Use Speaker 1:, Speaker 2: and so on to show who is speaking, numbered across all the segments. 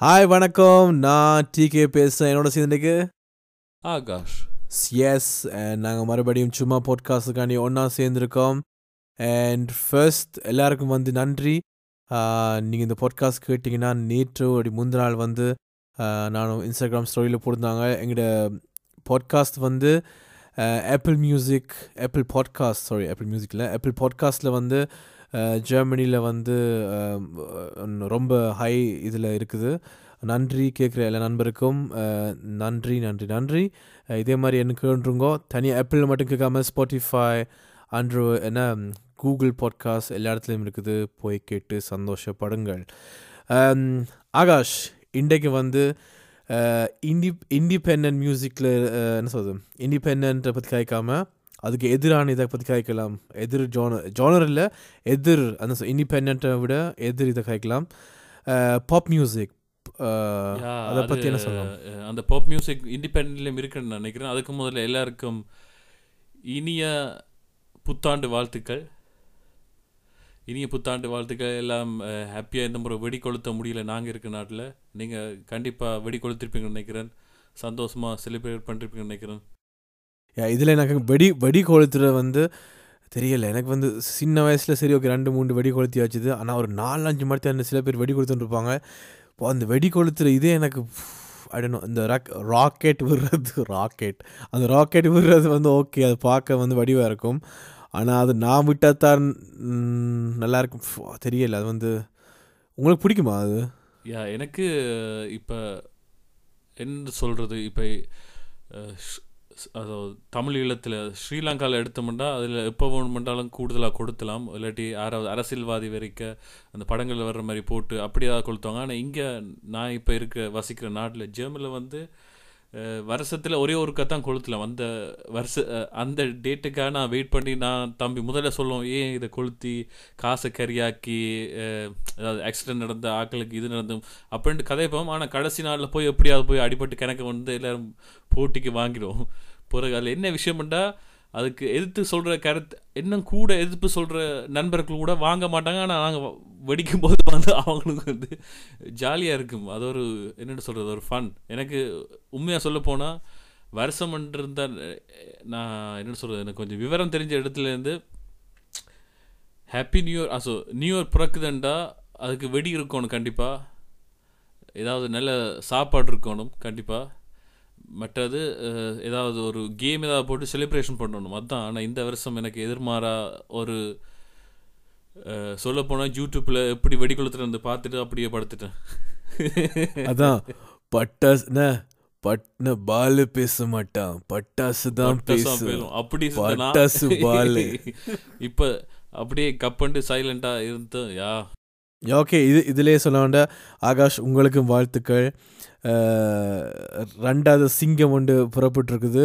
Speaker 1: Hi வணக்கம். நான் decay பேசுகிறேன் என்னோட சேர்ந்துக்கு
Speaker 2: ஆகாஷ்.
Speaker 1: எஸ் நாங்கள் மறுபடியும் சும்மா பாட்காஸ்டுக்காண்டி ஒன்றா சேர்ந்துருக்கோம். அண்ட் ஃபர்ஸ்ட் எல்லாருக்கும் வந்து நன்றி. நீங்கள் இந்த பாட்காஸ்ட் கேட்டிங்கன்னா நேற்று அப்படி முந்தின நாள் வந்து நானும் இன்ஸ்டாகிராம் ஸ்டோரியில் போட்டிருந்தாங்க. எங்களோட பாட்காஸ்ட் வந்து Apple Music Apple podcast sorry Apple மியூசிக்கில் ஆப்பிள் பாட்காஸ்ட்டில் வந்து ஜெர்மனியில் வந்து ரொம்ப ஹை இதில் இருக்குது. நன்றி கேட்குற எல்லா நண்பருக்கும் நன்றி நன்றி நன்றி. இதே மாதிரி என்ன கேட்டுருங்கோ தனியாக ஆப்பிளில் மட்டும் கேட்காம ஸ்பாட்டிஃபை அண்ட்ரோ என்ன கூகுள் பாட்காஸ்ட் எல்லா இடத்துலையும் இருக்குது. போய் கேட்டு சந்தோஷப்படுங்கள். ஆகாஷ் இன்றைக்கு வந்து இண்டி இண்டிபெண்ட் மியூசிக்கில் என்ன சொல்கிறது இண்டிபெண்ட்டை பற்றி கேட்காம அதுக்கு எதிரான இதை பற்றி கேட்கலாம் எதிர் ஜோனர் ஜோனர் இல்லை எதிர் அந்த இண்டிபெண்ட்டை விட எதிர் இதை கேட்கலாம் பாப் மியூசிக் அதை பற்றி என்ன சொல்லலாம்
Speaker 2: அந்த பாப் மியூசிக் இண்டிபெண்ட்லேயும் இருக்குன்னு நான் நினைக்கிறேன். அதுக்கு முதல்ல எல்லாருக்கும் இனிய புத்தாண்டு வாழ்த்துக்கள். இனிய புத்தாண்டு வாழ்த்துக்கள். எல்லாம் ஹாப்பியாக இந்த முறை வெடி கொளுத்த முடியல நாங்கள் இருக்க நாட்டில். நீங்கள் கண்டிப்பாக வெடி கொளுத்திருப்பீங்கன்னு நினைக்கிறேன். சந்தோஷமாக செலிப்ரேட் பண்ணிருப்பீங்கன்னு நினைக்கிறேன்.
Speaker 1: இதில் எனக்கு வெடி வெடி கொளுத்துறது வந்து தெரியல. எனக்கு வந்து சின்ன வயசில் சரி ஓகே ரெண்டு மூணு வெடி கொளுத்தி வச்சுது. ஆனால் ஒரு நாலு அஞ்சு மணி அந்த சில பேர் வெடி கொளுத்துட்டுருப்பாங்க இப்போ அந்த வெடி கொளுத்துற இதே எனக்கு அடணும் இந்த ராக் ராக்கெட் விடுறது ராக்கெட் அந்த ராக்கெட் விடுறது வந்து ஓகே அது பார்க்க வந்து வடிவாக இருக்கும். ஆனால் அது நான் விட்டால் தான் நல்லாயிருக்கும் தெரியல அது வந்து உங்களுக்கு பிடிக்குமா அது?
Speaker 2: யா எனக்கு இப்போ என்ன சொல்கிறது இப்போ அதாவது தமிழ் ஈழத்தில் ஸ்ரீலங்காவில் எடுத்தோம்னா அதில் எப்போ வேணுமென்றாலும் கூடுதலாக கொடுத்தலாம் இல்லாட்டி யாராவது அரசியல்வாதி வரைக்க அந்த படங்களில் வர்ற மாதிரி போட்டு அப்படி ஏதாவது கொளுத்துவாங்க. ஆனால் இங்கே நான் இப்போ இருக்க வசிக்கிற நாட்டில் ஜெர்மனில் வந்து வருஷத்தில் ஒரே ஒருக்கா தான் கொளுத்தலாம். அந்த வருஷ அந்த டேட்டுக்காக நான் வெயிட் பண்ணி நான் தம்பி முதல்ல சொல்லுவோம் ஏன் இதை கொளுத்தி காசை கரியாக்கி ஏதாவது அதாவது ஆக்சிடென்ட் நடந்த ஆக்களுக்கு இது நடந்தும் அப்படின்ட்டு கதைப்போம் ஆனால் கடைசி நாளில் போய் எப்படியாவது போய் அடிபட்டு கிணக்க வந்து எல்லோரும் போட்டிக்கு வாங்கிடுவோம். பிறகு அதில் என்ன விஷயம்டா அதுக்கு எதிர்த்து சொல்கிற கருத்து இன்னும் கூட எதிர்ப்பு சொல்கிற நண்பர்கள் கூட வாங்க மாட்டாங்க. ஆனால் நாங்கள் வெடிக்கும் போது வந்து அவங்களுக்கு வந்து ஜாலியாக இருக்கும். அது ஒரு என்னென்னு சொல்கிறது ஒரு ஃபன் எனக்கு உண்மையாக சொல்ல போனால் வருஷம் இருந்தால் நான் என்னென்னு சொல்கிறது எனக்கு கொஞ்சம் விவரம் தெரிஞ்ச இடத்துலேருந்து ஹாப்பி நியூ இயர் அசோ நியூ இயர் பிறக்குதுண்டா அதுக்கு வெடி இருக்கணும் கண்டிப்பாக ஏதாவது நல்ல சாப்பாடு இருக்கணும் கண்டிப்பாக மற்றது ஏதாவது ஒரு கேம் ஏதாவது போட்டு செலிப்ரேஷன் பண்ணணும். அதுதான் ஆனால் இந்த வருஷம் எனக்கு எதிர்மாறா ஒரு சொல்லப்போனால் யூடியூப்பில் எப்படி வெடி கொளுத்துட்டு வந்து பார்த்துட்டு அப்படியே படுத்துட்டேன்.
Speaker 1: அதான் பட்டாசு என்ன? பட்ன பாலு பேச மாட்டான். பட்டாசு தான்
Speaker 2: பட்டாசா
Speaker 1: பேசு
Speaker 2: பேரும். அப்படி இருந்த
Speaker 1: பட்டாசு பாலு.
Speaker 2: இப்ப அப்படியே கப்பண்டு சைலண்டா இருந்து யா.
Speaker 1: ஓகே இது இதிலே சொல்ல வேண்டாம் ஆகாஷ் உங்களுக்கும் வாழ்த்துக்கள். ரெண்டாவது சிங்கம் ஒன்று புறப்பட்டிருக்குது.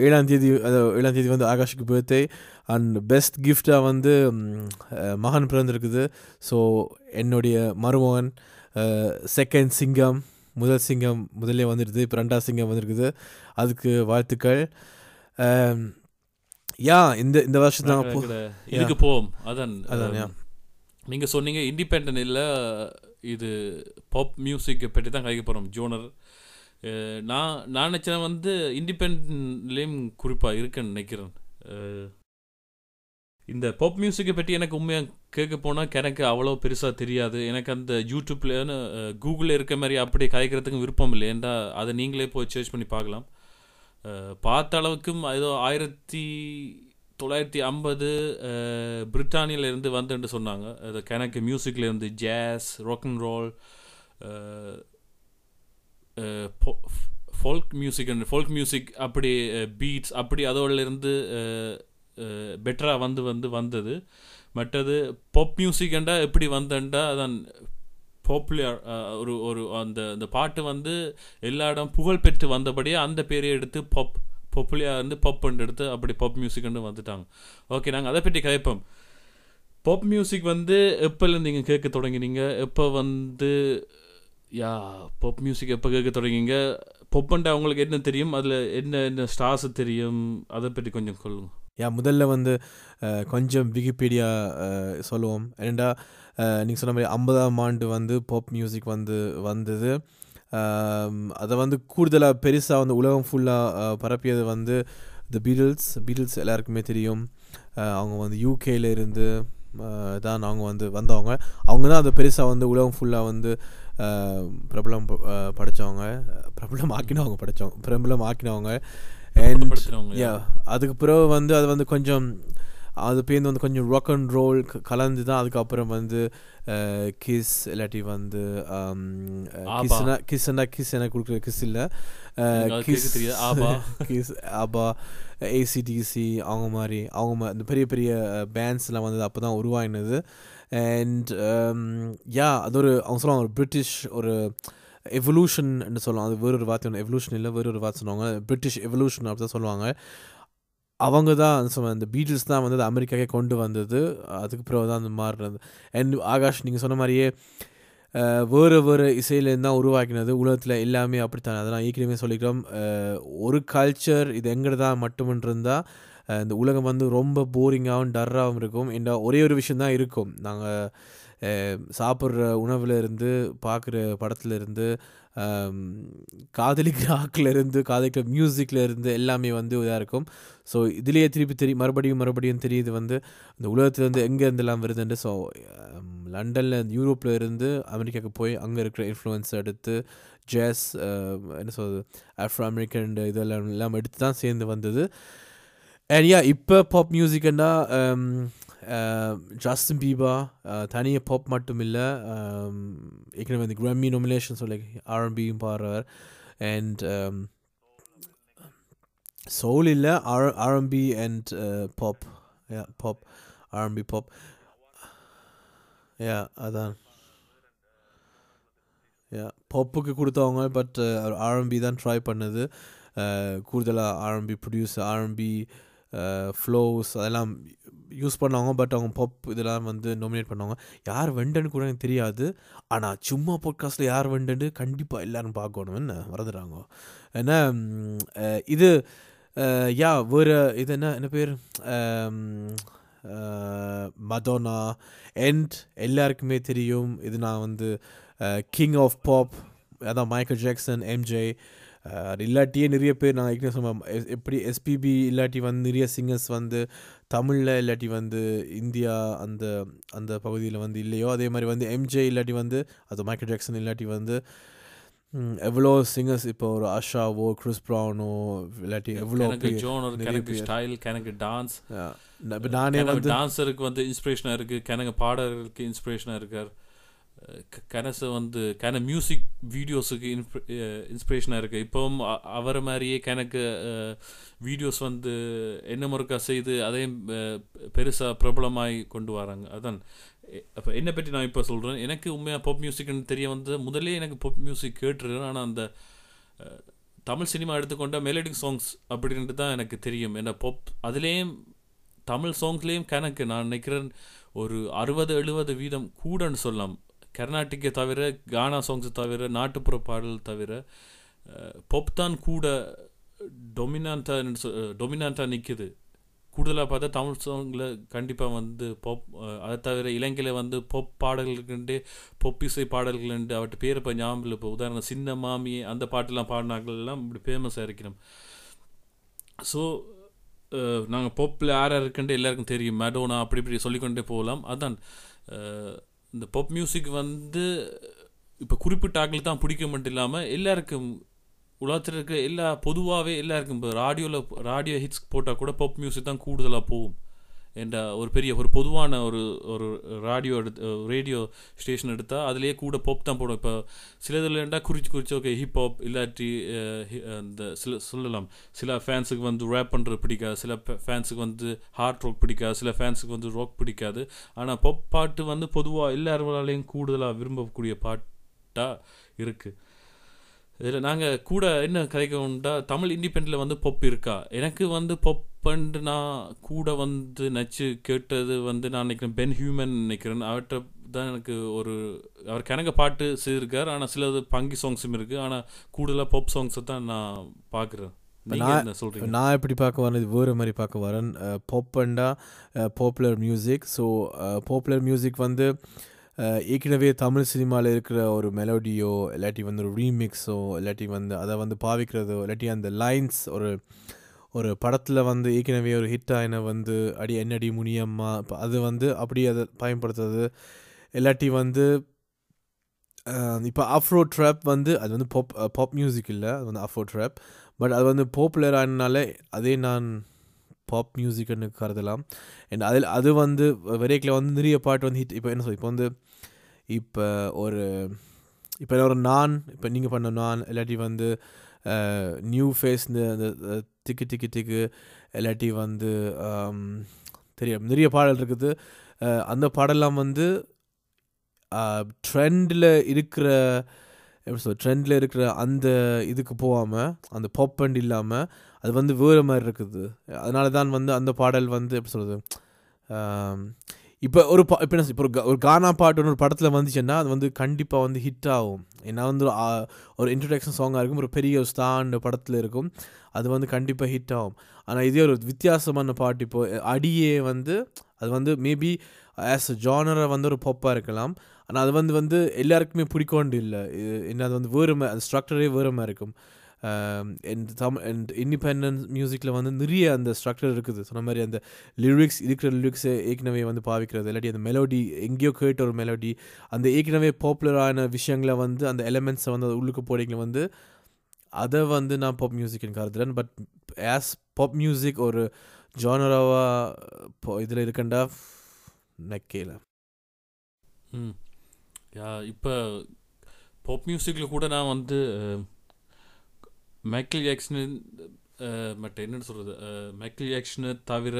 Speaker 1: ஏழாம் தேதி அதாவது ஏழாம் தேதி வந்து ஆகாஷுக்கு பர்த்டே அண்ட் பெஸ்ட் கிஃப்டாக வந்து மகன் பிறந்திருக்குது. ஸோ என்னுடைய மருமகன் செகண்ட் சிங்கம் முதல் சிங்கம் முதல்ல வந்துடுது இப்போ ரெண்டாவது சிங்கம் வந்திருக்குது. அதுக்கு வாழ்த்துக்கள். யா இந்த இந்த வருஷம்
Speaker 2: இதுக்கு போவோம். அதான்
Speaker 1: அதான்,
Speaker 2: அஹ், நீங்க சொன்னீங்க இண்டிபெண்டன்ட் இல்ல இது பாப் மியூசிக்கை பற்றி தான் கழிக்க போகிறோம் ஜோனர். நான் நான் நினச்சேன் வந்து இண்டிபெண்ட்லேயும் குறிப்பாக இருக்குன்னு நினைக்கிறேன். இந்த பாப் மியூசிக்கை பற்றி எனக்கு உண்மையாக கேட்க போனால் எனக்கு அவ்வளோ பெருசாக தெரியாது. எனக்கு அந்த யூடியூப்லன்னு கூகுளில் இருக்க மாதிரி அப்படி கதைக்கிறதுக்கும் விருப்பம் இல்லை. ஏன்டா அதை நீங்களே போய் சர்ச் பண்ணி பார்க்கலாம். பார்த்த அளவுக்கும் ஏதோ ஆயிரத்தி தொள்ளாயிரத்தி ஐம்பது பிரிட்டானியிலேருந்து வந்துன்னு சொன்னாங்க. அது கணக்கு மியூசிக்ல இருந்து jazz rock and roll folk music folk music அப்படி பீட்ஸ் அப்படி அதோடலேருந்து பெட்டராக வந்து வந்து வந்தது. மற்றது பாப் மியூசிக்ண்டா எப்படி வந்தண்டா அதான் பாப்புலர் ஒரு ஒரு அந்த அந்த பாட்டு வந்து எல்லா இடம் புகழ் பெற்று வந்தபடியே அந்த பேரை எடுத்து பாப் பாப்புலர் வந்து பாப் எடுத்து அப்படி பப் மியூசிக்னு வந்துட்டாங்க. ஓகே நாங்கள் அதை பற்றி கேட்போம். பாப் மியூசிக் வந்து எப்போலேருந்து நீங்கள் கேட்க தொடங்கினீங்க? எப்போ வந்து யா பாப் மியூசிக் எப்போ கேட்க தொடங்கிங்க பொப்பண்டா அவங்களுக்கு என்ன தெரியும்? அதில் என்ன என்ன ஸ்டார்ஸ் தெரியும்? அதை பற்றி கொஞ்சம் சொல்லுங்க.
Speaker 1: யா முதல்ல வந்து கொஞ்சம் விக்கிபீடியா சொல்லுவோம். ரெண்டா நீங்கள் சொன்ன மாதிரி ஐம்பதாம் ஆண்டு வந்து பாப் மியூசிக் வந்து வந்தது. அதை வந்து கூடுதலாக பெருசாக வந்து உலகம் ஃபுல்லாக பரப்பியது வந்து த பீட்டில்ஸ் பீட்டில்ஸ் எல்லாருக்குமே தெரியும். அவங்க வந்து யூகேல இருந்து அஹ், தான் அவங்க வந்து வந்தவங்க. அவங்க தான் அதை பெருசாக வந்து உலகம் ஃபுல்லாக வந்து பிரபலம் ப- அஹ், படைச்சவங்க. பிரபலம் ஆக்கினவங்க படைச்சவங்க. பிரபலம் ஆக்கினவங்க. அண்ட் அதுக்கு பிறகு வந்து அது வந்து கொஞ்சம் அது பேருந்து வந்து கொஞ்சம் ராக் அண்ட் ரோல் கலந்து தான் அதுக்கப்புறம் வந்து கிஸ் இல்லாட்டி வந்து. கிஸ்னா கிஸ்னா கிஸ் எனக்கு கொடுக்குற கிஸ் இல்லை.
Speaker 2: ஆபா.
Speaker 1: கிஸ் ஆபா ஏசிடிசி அவங்க மாதிரி அவங்க இந்த பெரிய பெரிய பேண்ட்ஸ்லாம் வந்து அப்போ தான் உருவாகினது அண்ட் யா அது ஒரு அவங்க சொல்லுவாங்க ஒரு பிரிட்டிஷ் ஒரு எவல்யூஷன் சொல்லுவாங்க அது வேறொரு வார்த்தை ஒன்று எவல்யூஷன் இல்லை வேறொரு வார்த்தை சொல்லுவாங்க பிரிட்டிஷ் எவல்யூஷன் அப்படி தான் சொல்லுவாங்க அவங்க தான் சொல்லுவாங்க இந்த பீட்டில்ஸ் தான் வந்து அது அமெரிக்காக்கே கொண்டு வந்தது. அதுக்கு பிறகு தான் அந்த மாறினது. அண்ட் ஆகாஷ் நீங்கள் சொன்ன மாதிரியே வேறு வேறு இசையிலேருந்து தான் உருவாக்கினது. உலகத்தில் எல்லாமே அப்படித்தான். அதெல்லாம் ஏற்கனவே சொல்லிக்கிறோம். ஒரு கல்ச்சர் இது எங்கே தான் மட்டுமன்றிருந்தால் இந்த உலகம் வந்து ரொம்ப போரிங்காகவும் டர்ராகவும் இருக்கும். என்ற ஒரே ஒரு விஷயம் தான் இருக்கும். நாங்கள் சாப்பிட்ற உணவுலேருந்து பார்க்குற படத்துலேருந்து காதலிக்கிற ஆக்கிலிருந்து காதலிக்கிற மியூசிக்லேருந்து எல்லாமே வந்து இதாக இருக்கும். ஸோ இதுலேயே திருப்பி தெரியும் மறுபடியும் மறுபடியும் தெரியுது வந்து இந்த உலகத்துலேருந்து எங்கே இருந்தெல்லாம் வருதுன்னு ஸோ லண்டனில் யூரோப்பில் இருந்து அமெரிக்காவுக்கு போய் அங்கே இருக்கிற இன்ஃப்ளூயன்ஸ் எடுத்து ஜேஸ் என்ன சொல்வது ஆஃப்ரோ அமெரிக்கன் இதெல்லாம் எல்லாம் எடுத்து தான் சேர்ந்து வந்தது. அண்ட் யா இப்போ பாப் மியூசிக்னா ஜஸ்டின் பீபா தனியாக பாப் மட்டும் இல்லை ஏற்கனவே வந்து க்ரம்மி நொமினேஷன் சொல்லி ஆர்எம்பியும் பாடுறார். அண்ட் சோல் இல்லை R RnB and pop yeah pop RnB pop yeah அதான். யா பாப்புக்கு கொடுத்தவங்க பட் ஆர்எம்பி தான் ட்ரை பண்ணது. கூடுதலாக ஆர்எம்பி ப்ரொடியூஸ் ஆர்எம்பி ஃப்ளோஸ் அதெல்லாம் யூஸ் பண்ணுவாங்க பட் அவங்க பாப் இதெல்லாம் வந்து நோமினேட் பண்ணுவாங்க. யார் வெண்டன்னு கூட எனக்கு தெரியாது. ஆனால் சும்மா பாட்காஸ்ட்டில் யார் வெண்டன்னு கண்டிப்பாக எல்லாரும் பார்க்கணும். என்ன? மறந்துடுறாங்க. ஏன்னா இது யா வேறு இது என்ன என்ன பேர்? மதோனா அண்ட் எல்லாருக்குமே தெரியும். இது நான் வந்து கிங் ஆஃப் பாப் அதான் மைக்கேல் ஜாக்சன் எம்ஜே அது இல்லாட்டியே நிறைய பேர் நான் ஏற்கனவே சொன்னேன் எ- எப்படி எஸ்பிபி இல்லாட்டி வந்து நிறைய சிங்கர்ஸ் வந்து தமிழில் இல்லாட்டி வந்து இந்தியா அந்த அந்த பகுதியில் வந்து இல்லையோ அதே மாதிரி வந்து எம்ஜே இல்லாட்டி வந்து அது மைக்கேல் ஜாக்சன் இல்லாட்டி வந்து எவ்வளோ சிங்கர்ஸ் இப்போ ஒரு ஆஷாவோ கிறிஸ் ப்ரௌனோ இல்லாட்டி எவ்வளோ
Speaker 2: எனக்கு
Speaker 1: நிறைய
Speaker 2: எனக்கு. ஸ்டைல் எனக்கு டான்ஸ்
Speaker 1: நான் வந்து
Speaker 2: டான்ஸருக்கு வந்து இன்ஸ்பிரேஷனாக இருக்குது கனக பாடகர்களுக்கு இன்ஸ்பிரேஷனாக இருக்கார் கனச வந்து கன மியூசிக் வீடியோஸுக்கு இன்ஸ்பிரேஷனாக இருக்குது இப்போவும் அவரை மாதிரியே கணக்கு வீடியோஸ் வந்து என்ன முறுக்கா செய்து அதையும் பெருசாக பிரபலமாய் கொண்டு வராங்க. அதான். அப்போ என்னை பற்றி நான் இப்போ சொல்கிறேன் எனக்கு உண்மையாக பாப் மியூசிக்னு தெரிய வந்து முதல்ல எனக்கு பாப் மியூசிக் கேட்டுருக்கேன். ஆனால் அந்த தமிழ் சினிமா எடுத்துக்கொண்ட மெலடிக் சாங்ஸ் அப்படின்ட்டு தான் எனக்கு தெரியும். ஏன்னா பாப் அதுலேயும் தமிழ் சாங்ஸ்லேயும் கணக்கு. நான் நினைக்கிறேன் ஒரு அறுபது எழுபது வீதம் கூடன்னு சொல்லலாம். கர்நாடிக்கை தவிர கானா சாங்ஸ் தவிர நாட்டுப்புற பாடல் தவிர பொப் தான் கூட டொமினான்ட்டாக டொமினான்ட்டாக நிற்குது கூடுதலாக பார்த்தா தமிழ் சாங்கில் கண்டிப்பாக வந்து பொப் அதை தவிர இலங்கையில் வந்து பொப் பாடல்களுண்டு பொப் இசை பாடல்களுண்டு அவட்ட பேர் இப்போ ஞாபகம் இப்போ உதாரணம் சின்ன மாமி அந்த பாட்டெல்லாம் பாடினாங்கள்லாம் இப்படி ஃபேமஸாக இருக்கணும் ஸோ நாங்கள் பொப்பில் யார் யார் இருக்குன்ட்டு எல்லாருக்கும் தெரியும். மேடோனா அப்படி இப்படி சொல்லிக்கொண்டே போகலாம். அதான் இந்த பப் மியூசிக் வந்து இப்போ குறிப்பிட்ட ஆக்களுக்கு தான் பிடிக்க மட்டும் இல்லாமல் எல்லாருக்கும் உலகத்தில் இருக்க எல்லா பொதுவாகவே எல்லாருக்கும் இப்போ ராடியோவில் ராடியோ ஹிட்ஸ் போட்டால் கூட பப் மியூசிக் தான் கூடுதலாக போகும். என்ற ஒரு பெரிய ஒரு பொதுவான ஒரு ஒரு ராடியோ எடுத்து ரேடியோ ஸ்டேஷன் எடுத்தால் அதுலேயே கூட பொப் தான் போடும். இப்போ சில இதில் ஏண்டா குறிச்சு குறிச்சு ஓகே ஹிப்ஹாப் இல்லாட்டி இந்த அந்த சில சொல்லலாம். சில ஃபேன்ஸுக்கு வந்து ரேப் பண்ணுறது பிடிக்காது. சில ஃபேன்ஸுக்கு வந்து ஹார்ட் ராக் பிடிக்காது. சில ஃபேன்ஸுக்கு வந்து ராக் பிடிக்காது. ஆனால் பாப் பாட்டு வந்து பொதுவாக எல்லாராலையும் கூடுதலாக விரும்பக்கூடிய பாட்டாக இருக்குது இதில் நாங்கள் கூட என்ன கதைக்கணும்டா தமிழ் இண்டிபெண்டில் வந்து பொப் இருக்கா? எனக்கு வந்து பொப் பொப்பண்டு நான் கூட வந்து நச்சு கேட்டது வந்து நான் நினைக்கிறேன் பென் ஹியூமன் நினைக்கிறேன். அவர்கிட்ட தான் எனக்கு ஒரு அவர் கணக்க பாட்டு செய்திருக்கார். ஆனால் சிலது பங்கி சாங்ஸும் இருக்குது ஆனால் கூடுதலாக பொப் சாங்ஸை தான் நான் பார்க்குறேன்.
Speaker 1: நான் எப்படி பார்க்க வரேன்? இது வேறு மாதிரி பார்க்க வரேன். பாப்பண்டா popular music so popular music வந்து ஏற்கனவே தமிழ் சினிமாவில் இருக்கிற ஒரு மெலோடியோ இல்லாட்டி வந்து ஒரு ரீமிக்ஸோ இல்லாட்டி வந்து அதை வந்து பாவிக்கிறதோ இல்லாட்டி அந்த லைன்ஸ் ஒரு ஒரு படத்தில் வந்து ஏற்கனவே ஒரு ஹிட் ஆயின வந்து அடி என்னடி முனியம்மா இப்போ அது வந்து அப்படி அதை பயன்படுத்துறது. இல்லாட்டி வந்து இப்போ அஃப்ரோ ட்ராப் வந்து அது வந்து பாப் பாப் மியூசிக் இல்லை அது வந்து அஃப்ரோ ட்ராப் பட் அது வந்து பாப்புலர் ஆனனால அதே நான் பாப் மியூசிக்னு கருதலாம். அண்ட் அதில் அது வந்து வெரைக்கில் வந்து நிறைய பாட்டு வந்து ஹிட் இப்போ என்ன சொல் இப்போ வந்து இப்போ ஒரு இப்போ ஒரு நான் இப்போ நீங்கள் பண்ண நான் இல்லாட்டி வந்து நியூ ஃபேஸ் இந்த இந்த திக்கு திக்கு திக்கு இல்லாட்டி வந்து தெரிய தெரியும். நிறைய பாடல் இருக்குது. அந்த பாடலாம் வந்து ட்ரெண்டில் இருக்கிற எப்படி சொல் ட்ரெண்டில் இருக்கிற அந்த இதுக்கு போகாமல் அந்த பாப் அண்ட் இல்லாமல் அது வந்து வேறு மாதிரி இருக்குது. அதனால தான் வந்து அந்த பாடல் வந்து எப்படி சொல்கிறது இப்போ ஒரு பா இப்போ என்ன இப்போ ஒரு ஒரு கானா பாட்டு ஒரு படத்தில் வந்துச்சுன்னா அது வந்து கண்டிப்பாக வந்து ஹிட் ஆகும். ஏன்னா வந்து ஒரு, இன்ட்ரடக்ஷன் சாங்காக இருக்கும் ஒரு பெரிய ஸ்டாண்ட் படத்தில் இருக்கும். அது வந்து கண்டிப்பாக ஹிட் ஆகும். ஆனால் இதே ஒரு வித்தியாசமான பாட்டு இப்போ அடியே வந்து அது வந்து மேபி ஆஸ் அ ஜானரை வந்து ஒரு பாப்பாக இருக்கலாம். ஆனால் அது வந்து வந்து எல்லாருக்குமே பிடிக்கொண்டு இல்லை. என்ன அது வந்து வேறுமை அந்த ஸ்ட்ரக்சரே வேறுமை இருக்கும். அண்ட் தமிழ் அண்ட் இண்டிபெண்டன்ஸ் மியூசிக்கில் வந்து நிறைய அந்த ஸ்ட்ரக்சர் இருக்குது. சொன்ன மாதிரி அந்த லிரிக்ஸ் இருக்கிற லிரிக்ஸை ஏற்கனவே வந்து பாவிக்கிறது இல்லாட்டி அந்த மெலோடி எங்கேயோ கேட்ட ஒரு மெலோடி அந்த ஏற்கனவே பாப்புலரான விஷயங்களை வந்து அந்த எலமெண்ட்ஸை வந்து உள்ளுக்கு போடிங்களை வந்து அதை வந்து நான் பாப் மியூசிக்னு கருதுறேன். பட் ஆஸ் பாப் மியூசிக் ஒரு ஜானராவாக இதில் இருக்கண்டா நக்கேல
Speaker 2: ம். யா இப்போ பாப் மியூசிக்கில் கூட நான் வந்து மைக்கேல் ஜாக்சன் uh, மற்ற என்னென்னு சொல்கிறது மைக்கேல் uh, ஜாக்சனு தவிர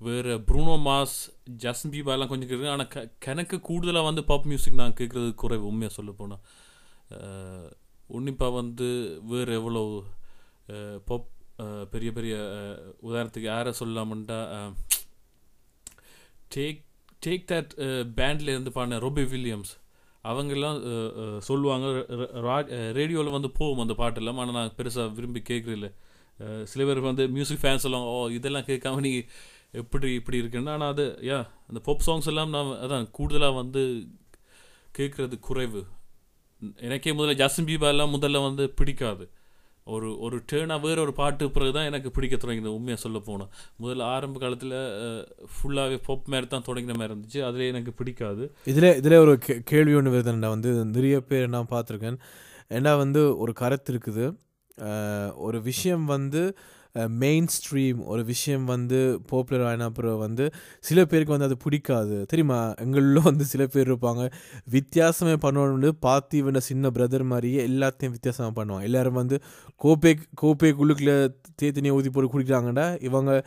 Speaker 2: வேறு ப்ரூனோ மாஸ் ஜஸ்டின் பீபாலாம் எல்லாம் கொஞ்சம் கேட்குறேன் ஆனால் க கணக்கு கூடுதலாக வந்து பாப் மியூசிக் நான் கேட்குறது குறைவு உண்மையாக சொல்ல போனால் uh, உன்னிப்பாக வந்து வேறு எவ்வளோ பாப் பெரிய பெரிய உதாரணத்துக்கு யாரை சொல்லலாம்ட்டா டேக் டேக் தட் பேண்ட்லேருந்து பாடின ரொபி வில்லியம்ஸ் அவங்கெல்லாம் சொல்லுவாங்க. ரேடியோவில் வந்து போகும் அந்த பாட்டெல்லாம் ஆனால் நான் பெருசாக விரும்பி கேட்குறதில்ல. சில பேர் வந்து மியூசிக் ஃபேன்ஸ் சொல்லுவாங்க ஓ இதெல்லாம் கேட்காம நீ எப்படி இப்படி இருக்குன்னு. ஆனால் அது யா அந்த பாப் சாங்ஸ் எல்லாம் நான் அதான் கூடுதலாக வந்து கேட்குறது குறைவு. எனக்கே முதல்ல ஜஸ்டின் பீபா எல்லாம் முதல்ல வந்து பிடிக்காது. ஒரு ஒரு டேர்னாக வேறு ஒரு பாட்டு பிறகு தான் எனக்கு பிடிக்க தொடங்கிது உண்மையாக சொல்ல போனால் முதல்ல ஆரம்ப காலத்தில் ஃபுல்லாகவே பாப் மாதிரி தான் தொடங்கின மாதிரி இருந்துச்சு. அதில் எனக்கு பிடிக்காது.
Speaker 1: இதில் இதில் ஒரு கே- கேள்வி ஒன்று வருதுண்டா வந்து நிறைய பேர் நான் பார்த்துருக்கேன். ஏன்னா வந்து ஒரு கருத்து இருக்குது. ஒரு விஷயம் வந்து மெயின் ஸ்ட்ரீம் ஒரு விஷயம் வந்து பாப்புலர் ஆன அப்புறம் வந்து சில பேருக்கு வந்து அது பிடிக்காது. தெரியுமா? எங்களில் வந்து சில பேர் இருப்பாங்க. வித்தியாசமே பண்ணணும்னு பார்த்து இவன சின்ன பிரதர் மாதிரியே எல்லாத்தையும் வித்தியாசமாக பண்ணுவாங்க. எல்லோரும் வந்து கோப்பை கோப்பை குழுக்கில் தேத்தனியை ஊதி போட்டு குடிக்கிறாங்கடா. இவங்க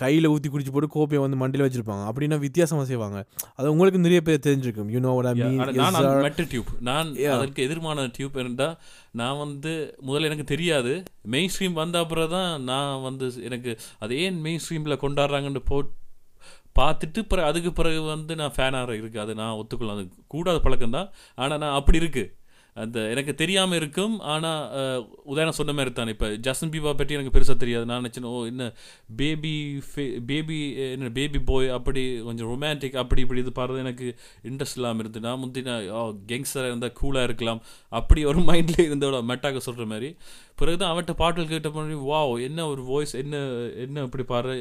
Speaker 1: கையில் ஊற்றி குடிச்சு போட்டு கோப்பையை வந்து மண்டியில் வச்சுருப்பாங்க. அப்படின்னா வித்தியாசமாக செய்வாங்க. அது உங்களுக்கு நிறைய பேர் தெரிஞ்சிருக்கும். யூ நோ
Speaker 2: Yeah, ஆனா நான்
Speaker 1: மீன்
Speaker 2: மெட்ட டியூப் நான். அதற்கு எதிர்மான டியூப் இருந்தா நான் வந்து முதல்ல எனக்கு தெரியாது. மெயின் ஸ்ட்ரீம் வந்த அப்புறம் தான் நான் வந்து எனக்கு அது ஏன் மெயின் ஸ்ட்ரீமில் கொண்டாடுறாங்கன்னு போ பார்த்துட்டு பிறகு அதுக்கு பிறகு வந்து நான் ஃபேனாக இருக்கு. அது நான் ஒத்துக்கலாம் அது கூடாத பழக்கம் தான் ஆனால் நான் அப்படி இருக்கு. அந்த எனக்கு தெரியாமல் இருக்கும் ஆனால் உதாரணம் சொன்ன மாதிரி தான் இப்போ ஜஸ்டின் பீபா பற்றி எனக்கு பெருசாக தெரியாது. நான் நினச்சேன் ஓ என்ன பேபி ஃபே பேபி என்ன பேபி பாய் அப்படி கொஞ்சம் ரொமான்டிக் அப்படி இப்படி இது பாடுறது எனக்கு இன்ட்ரெஸ்ட் இல்லாமல் இருந்து நான் முந்தின கேங்ஸ்டராக இருந்தால் கூலாக இருக்கலாம். அப்படி ஒரு மைண்டில் இருந்தோட மெட்டாக சொல்கிற மாதிரி. பிறகு தான் அவன்கிட்ட பாட்டில் கேட்ட மாதிரி வா என்ன ஒரு வாய்ஸ் என்ன என்ன இப்படி பாடுற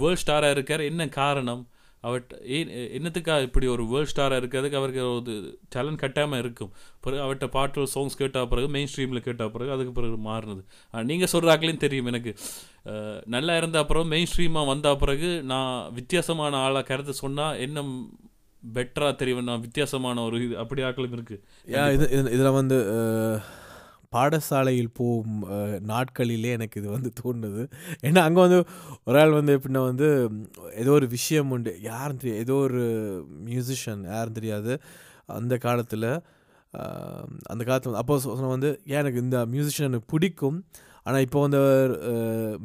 Speaker 2: வேர்ல்ட் ஸ்டாராக இருக்கார் என்ன காரணம்? அவட் ஏன் என்னத்துக்காக இப்படி ஒரு வேர்ல்ட் ஸ்டாராக இருக்கிறதுக்கு அவருக்கு ஒரு டேலண்ட் கட்டாமல் இருக்கும். பிறகு அவர்கிட்ட பாட்டு சாங்ஸ் கேட்ட பிறகு மெயின் ஸ்ட்ரீமில் கேட்ட பிறகு அதுக்கு பிறகு மாறினது. நீங்கள் சொல்கிறாக்களையும் தெரியும் எனக்கு. நல்லா இருந்த அப்புறம் மெயின் ஸ்ட்ரீமாக வந்த பிறகு நான் வித்தியாசமான ஆளாக கருத்து சொன்னால் என்ன பெட்டராக தெரியும் நான் வித்தியாசமான ஒரு இது அப்படி ஆக்களும் இருக்குது
Speaker 1: யா இது இதில் வந்து பாடசாலையில் போகும் நாட்களிலே எனக்கு இது வந்து தோணுது. ஏன்னா அங்கே வந்து ஒரு ஆள் வந்து எப்படின்னா வந்து ஏதோ ஒரு விஷயம் உண்டு. யாரும் தெரியாது. ஏதோ ஒரு மியூசிஷியன் யாரும் தெரியாது. அந்த காலத்தில் அந்த காலத்தில் அப்போ சொன்ன வந்து ஏன் எனக்கு இந்த மியூசிஷியன் எனக்கு பிடிக்கும்? ஆனால் இப்போ வந்து அவர்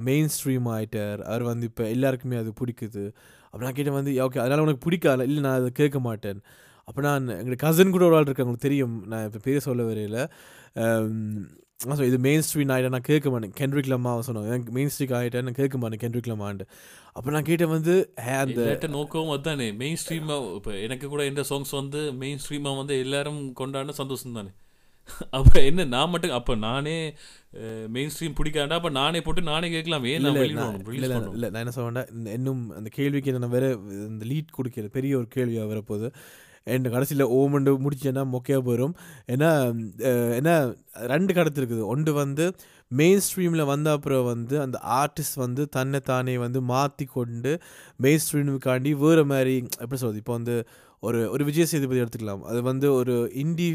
Speaker 1: மெயின் ஸ்ட்ரீம் ஆகிட்டார் அவர் வந்து இப்போ எல்லாருக்குமே அது பிடிக்குது. அப்படி நான் கேட்டேன் வந்து ஓகே அதனால் உனக்கு பிடிக்காது? இல்லை நான் அதை கேட்க மாட்டேன். அப்போ நான் எங்களுடைய கசன் கூட ஒரு ஆள் இருக்கு உங்களுக்கு தெரியும். நான் இப்போ பேர் சொல்ல வரையில். ஸோ இது மெயின் ஸ்ட்ரீம் ஆகிட்டேன் நான் கேட்க மாட்டேன். கென்ட்ரிக் லம்மா சொன்னாங்க எனக்கு மெயின் ஸ்ட்ரீக் ஆகிட்டேன் நான் கேட்க மாட்டேன் கென்ட்ரிக் லம்மான்ட்டு அப்போ நான் கேட்டேன் வந்து ஹே அந்த
Speaker 2: இல்லாட்ட நோக்கம் அதுதானே. மெயின் ஸ்ட்ரீமாக இப்போ எனக்கு கூட இந்த சாங்ஸ் வந்து மெயின் ஸ்ட்ரீமாக வந்து எல்லாரும் கொண்டாடின சந்தோஷம் தானே. அப்போ என்ன நான் மட்டும் அப்போ நானே மெயின் ஸ்ட்ரீம் பிடிக்காண்டா அப்போ நானே போட்டு நானே கேட்கலாம். ஏன்
Speaker 1: இல்லை இல்லை நான் என்ன சொல்ல இன்னும் அந்த கேள்விக்கு நான் வேற இந்த லீட் கொடுக்கிறது பெரிய ஒரு கேள்வியாக வரப்போகுது. என் கடைசியில் ஓமண்டு முடிச்சேன்னா மொக்கையாக போயிடும் ஏன்னா ஏன்னா ரெண்டு கடத்து இருக்குது. ஒன்று வந்து மெயின் ஸ்ட்ரீமில் வந்த அப்புறம் வந்து அந்த ஆர்டிஸ்ட் வந்து தன்னை தானே வந்து மாற்றி கொண்டு மெயின் ஸ்ட்ரீமுக்காண்டி வேறு மாதிரி எப்படி சொல்கிறது இப்போ வந்து ஒரு ஒரு விஜய் சேதுபதி எடுத்துக்கலாம். அது வந்து ஒரு இந்தி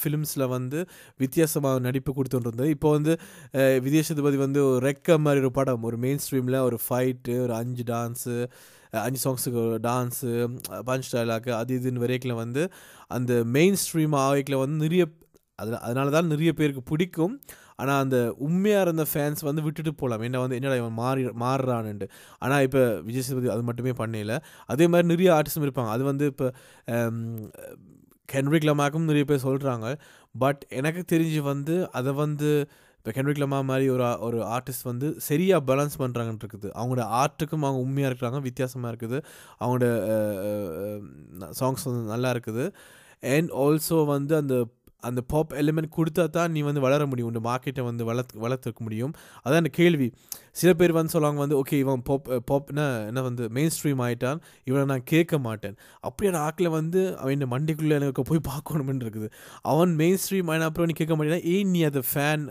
Speaker 1: ஃபிலிம்ஸில் வந்து வித்தியாசமாக நடிப்பு கொடுத்துட்டு இப்போ வந்து விஜய விஜய் சேதுபதி வந்து ஒரு ரெக்க மாதிரி ஒரு படம். ஒரு மெயின் ஸ்ட்ரீமில் ஒரு ஃபைட்டு ஒரு அஞ்சு டான்ஸு அஞ்சு சாங்ஸுக்கு டான்ஸு பஞ்ச் டைலாக்கு அது இதுன்னு வரைக்கும் வந்து அந்த மெயின் ஸ்ட்ரீம் ஆவைக்கில் வந்து நிறைய அது அதனால தான் நிறைய பேருக்கு பிடிக்கும். ஆனால் அந்த உண்மையாக இருந்த ஃபேன்ஸ் வந்து விட்டுட்டு போகலாம் என்ன வந்து என்னடா இவன் மாறி மாறுறான்ட்டு ஆனால் இப்போ விஜய் சேதுபதி அது மட்டுமே பண்ணல. அதே மாதிரி நிறைய ஆர்டிஸ்டும் இருப்பாங்க. அது வந்து இப்போ ஹென்ரிக் லமாக்கும் நிறைய பேர் சொல்கிறாங்க பட் எனக்கு தெரிஞ்சு வந்து அதை வந்து இப்போ கென்ரிக் லமா மாதிரி ஒரு ஒரு ஆர்டிஸ்ட் வந்து சரியாக பேலன்ஸ் பண்ணுறாங்கன்னு இருக்குது. அவங்களோட ஆர்ட்டுக்கும் அவங்க உண்மையாக இருக்கிறாங்க வித்தியாசமாக இருக்குது. அவங்களோட சாங்ஸ் வந்து நல்லா இருக்குது. அண்ட் ஆல்சோ வந்து அந்த அந்த பாப் எலிமெண்ட் கொடுத்தா தான் நீ வந்து வளர முடியும். உண்டு மார்க்கெட்டை வந்து வளர்த்து வளர்த்துக்க முடியும். அதான் அந்த கேள்வி. சில பேர் வந்து சொல்லுவாங்க வந்து ஓகே இவன் பாப் பாப்னா என்ன வந்து மெயின் ஸ்ட்ரீம் ஆகிட்டான் இவனை நான் கேட்க மாட்டேன். அப்படியான ஆக்கில் வந்து அவன் இந்த மண்டிக்குள்ளே எனக்கு போய் பார்க்கணுமென்னு இருக்குது. அவன் மெயின் ஸ்ட்ரீம் ஆன அப்புறம் நீ கேட்க மாட்டேன்னா ஏன் நீ அதை ஃபேன்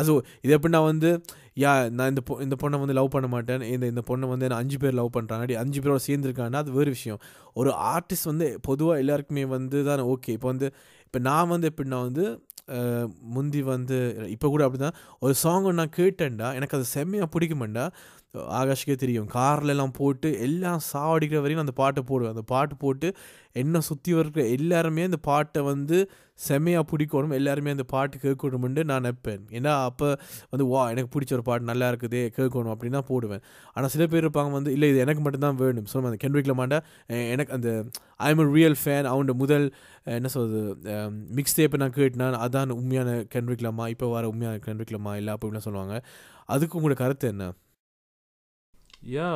Speaker 1: அது இது எப்படின்னா வந்து யா நான் இந்த பொ இந்த பொண்ணை வந்து லவ் பண்ண மாட்டேன். இந்த இந்த பொண்ணை வந்து நான் அஞ்சு பேர் லவ் பண்ணுறாங்க அப்படி அஞ்சு பேரோட சேர்ந்துருக்காங்கன்னா அது வேறு விஷயம். ஒரு ஆர்டிஸ்ட் வந்து பொதுவாக எல்லாருக்குமே வந்து தான் ஓகே இப்போ வந்து இப்போ நான் வந்து எப்படின்னா வந்து முந்தி வந்து இப்போ கூட அப்படி தான் ஒரு சாங் நான் கேட்டேன்டா எனக்கு அது செம்மையாக பிடிக்குமெண்டா ஆகாஷ்க்கே தெரியும். கார்லெல்லாம் போட்டு எல்லாம் சாவடிக்கிற வரையும் அந்த பாட்டை போடுவேன். அந்த பாட்டு போட்டு என்ன சுற்றி இருக்கிற எல்லாருமே அந்த பாட்டை வந்து செம்மையாக பிடிக்கணும். எல்லாருமே அந்த பாட்டு கேட்கணும்னு நான் நினைப்பேன். ஏன்னா அப்போ வந்து வா எனக்கு பிடிச்ச ஒரு பாட்டு நல்லா இருக்குதே கேட்கணும் அப்படின்னு தான் போடுவேன். ஆனால் சில பேர் இருப்பாங்க வந்து இல்லை இது எனக்கு மட்டும்தான் வேணும். சொல்லுவாங்க அந்த கென்ட்ரிக்ல மாட்டா எனக்கு அந்த ஐ எம் ரியல் ஃபேன் அவனோட முதல் என்ன சொல்வது மிக்ஸ் டேப்பை நான் கேட்டினான் அதான் உண்மையான கென்ட்ரிக்லமா இப்போ வர உண்மையான கென்ட்ரிக்லமா இல்லை அப்படின்லாம் சொல்லுவாங்க. அதுக்கு உங்களோட கருத்து என்ன?
Speaker 2: யா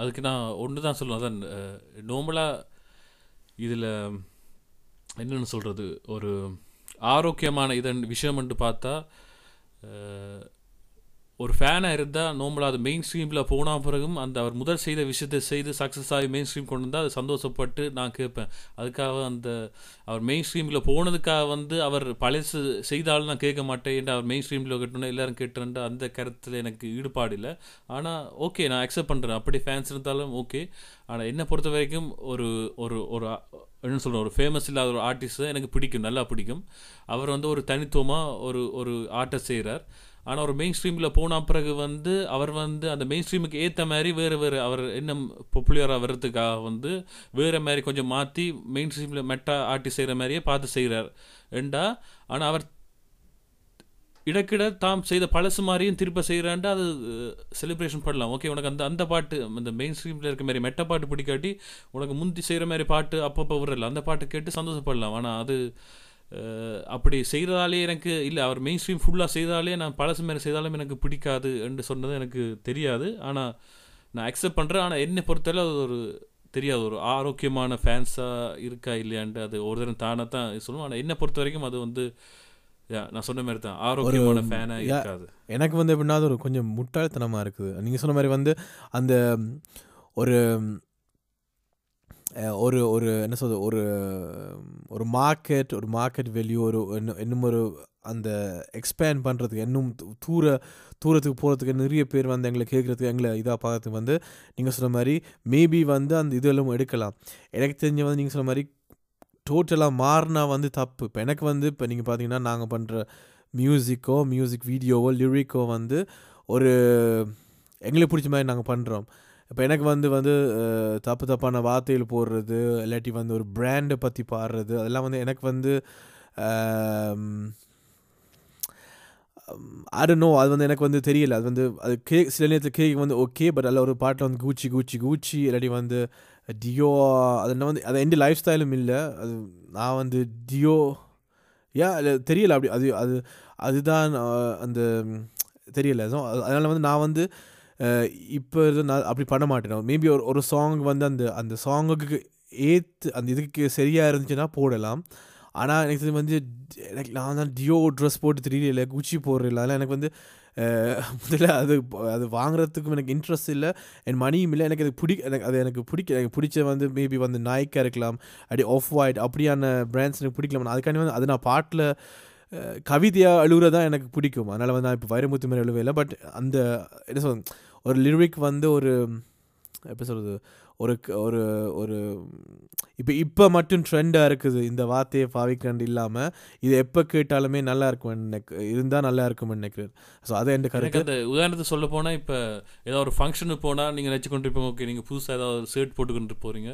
Speaker 2: அதுக்கு நான் ஒன்று தான் சொல்லுவேன். அதான் நார்மலாக இதில் என்னென்னு சொல்கிறது? ஒரு ஆரோக்கியமான இதன் விஷயம்ன்ட்டு பார்த்தா ஒரு ஃபேனாக இருந்தால் நார்மலாக அது மெயின் ஸ்ட்ரீமில் போன பிறகும் அந்த அவர் முதல் செய்த விஷயத்தை செய்து சக்ஸஸ் ஆகி மெயின் ஸ்ட்ரீம் கொண்டு வந்தால் அது சந்தோஷப்பட்டு நான் கேட்பேன். அதுக்காக அந்த அவர் மெயின் ஸ்ட்ரீமில் போனதுக்காக வந்து அவர் பழசு செய்தாலும் நான் கேட்க மாட்டேன். ஏன்டா அவர் மெயின் ஸ்ட்ரீமில் கேட்டோன்னா எல்லாரும் கேட்டுறேன்ட்டு அந்த கருத்தில் எனக்கு ஈடுபாடு இல்லை. ஆனால் ஓகே நான் அக்செப்ட் பண்ணுறேன் அப்படி ஃபேன்ஸ் இருந்தாலும் ஓகே ஆனால் என்னை பொறுத்த வரைக்கும் ஒரு ஒரு ஒரு என்ன சொல்கிறோம் ஒரு ஃபேமஸ் இல்லாத ஒரு ஆர்டிஸ்ட்டை எனக்கு பிடிக்கும் நல்லா பிடிக்கும். அவர் வந்து ஒரு தனித்துவமாக ஒரு ஒரு ஆர்ட்டை செய்கிறார் ஆனால் ஒரு மெயின் ஸ்ட்ரீமில் போன பிறகு வந்து அவர் வந்து அந்த மெயின் ஸ்ட்ரீமுக்கு ஏற்ற மாதிரி வேறு வேறு அவர் இன்னும் பாப்புலராக வர்றதுக்காக வந்து வேறு மாதிரி கொஞ்சம் மாற்றி மெயின் ஸ்ட்ரீமில் மெட்டா ஆட்டி செய்கிற மாதிரியே பார்த்து செய்கிறார் ரெண்டா ஆனால் அவர் இடக்கிட தாம் செய்த பழசு மாதிரியும் திருப்ப செய்கிறான்ட்டு அது செலிப்ரேஷன் பண்ணலாம் ஓகே உனக்கு அந்த அந்த பாட்டு அந்த மெயின் ஸ்ட்ரீமில் இருக்க மாதிரி மெட்ட பாட்டு பிடிக்காட்டி உனக்கு முந்தி செய்கிற மாதிரி பாட்டு அப்பப்போ விடல அந்த பாட்டு கேட்டு சந்தோஷப்படலாம். ஆனால் அது அப்படி செய்கிறதாலே எனக்கு இல்லை அவர் மெயின் ஸ்ட்ரீம் ஃபுல்லாக செய்தாலே நான் பழசு மாதிரி செய்தாலும் எனக்கு பிடிக்காது என்று சொன்னது எனக்கு தெரியாது. ஆனால் நான் அக்செப்ட் பண்ணுறேன் ஆனால் என்னை பொறுத்தவரை அது ஒரு தெரியாது. ஒரு ஆரோக்கியமான ஃபேன்ஸாக இருக்கா இல்லையான்ட்டு அது ஒரு தரம் தானே தான் சொல்லுவோம். ஆனால் என்னை பொறுத்த வரைக்கும் அது வந்து நான் சொன்ன மாதிரி தான். ஆரோக்கியமான ஃபேனாக. இருக்காது.
Speaker 1: எனக்கு வந்து எப்படின்னா அது ஒரு கொஞ்சம் முட்டாள்தனமாக இருக்குது. நீங்கள் சொன்ன மாதிரி வந்து அந்த ஒரு ஒரு ஒரு என்ன சொல்றது ஒரு ஒரு மார்க்கெட் ஒரு மார்க்கெட் வேல்யூ ஒரு இன்னும் இன்னும் ஒரு அந்த எக்ஸ்பேண்ட் பண்ணுறதுக்கு இன்னும் தூர தூரத்துக்கு போகிறதுக்கு நிறைய பேர் வந்து எங்களை கேட்குறதுக்கு எங்களை இதாக பார்க்கறதுக்கு வந்து நீங்கள் சொன்ன மாதிரி மேபி வந்து அந்த இதெல்லாம் எடுக்கலாம் எனக்கு தெரிஞ்ச வந்து நீங்கள் சொன்ன மாதிரி டோட்டலாக மாறினா வந்து தப்பு இப்போ எனக்கு வந்து இப்போ நீங்கள் பார்த்தீங்கன்னா நாங்கள் பண்ணுற மியூசிக்கோ மியூசிக் வீடியோவோ லிரிக்கோ வந்து ஒரு எங்களுக்கு பிடிச்ச மாதிரி நாங்கள் பண்ணுறோம் இப்போ எனக்கு வந்து வந்து தப்பு தப்பான வார்த்தைகள் போடுறது இல்லாட்டி வந்து ஒரு பிராண்டை பற்றி பாடுறது அதெல்லாம் வந்து எனக்கு வந்து அது நோ அது வந்து எனக்கு வந்து தெரியல. அது வந்து அது கே சில நேரத்தில் கேக் வந்து ஓகே பட் அதில் ஒரு பாட்டில் வந்து கூச்சி கூச்சி கூச்சி இல்லாட்டி வந்து டியோ அது என்ன வந்து அது எந்த லைஃப் ஸ்டைலும் இல்லை. அது நான் வந்து டியோ யா தெரியல. அப்படி அது அது அதுதான் அந்த தெரியல. அதனால் வந்து நான் வந்து இப்போ நான் அப்படி பண்ண மாட்டேன். மேபி ஒரு ஒரு சாங் வந்து அந்த அந்த சாங்குக்கு ஏற்று அந்த இதுக்கு சரியாக இருந்துச்சுன்னா போடலாம். ஆனால் எனக்கு இது வந்து எனக்கு நான் தான் டியோ ட்ரெஸ் போட்டு தெரியல குச்சி போடுறதில்ல அதெல்லாம் எனக்கு வந்து முதல்ல அது அது வாங்குறதுக்கும் எனக்கு இன்ட்ரெஸ்ட் இல்லை. என் மணியும் இல்லை. எனக்கு அது பிடி எனக்கு அது எனக்கு பிடிக்க எனக்கு பிடிச்ச வந்து மேபி வந்து நாய்க்காக இருக்கலாம். அப்படி ஆஃப் ஒயிட் அப்படியான பிராண்ட்ஸ் எனக்கு பிடிக்கலாம் அதுக்காண்டி வந்து அது நான் பாட்டில் கவிதையாக அழுகுறது தான் எனக்கு பிடிக்கும். அதனால் வந்து நான் இப்போ வைரமுத்து மாதிரி எழுவே இல்லை பட் அந்த என்ன சொல் ஒரு லிரிக் வந்து ஒரு எப்படி சொல்கிறது ஒரு க- ஒரு ஒரு இப்போ இப்போ மட்டும் ட்ரெண்டாக இருக்குது. இந்த வார்த்தையை பாவிக்கிறண்டு இல்லாமல் இது எப்போ கேட்டாலுமே நல்லா இருக்கும் எனக்கு இருந்தால் நல்லா இருக்கும்னு நினைக்கிறேன். ஸோ அதை என்
Speaker 2: எனக்கு
Speaker 1: கருத்து
Speaker 2: அந்த உதாரணத்துக்கு சொல்ல போனால் இப்போ ஏதோ ஒரு ஃபங்க்ஷனுக்கு போனால் நீங்கள் நினச்சி கொண்டு இருப்பீங்க ஓகே நீங்கள் புதுசாக ஏதாவது ஷர்ட் போட்டுக்கொண்டு போகிறீங்க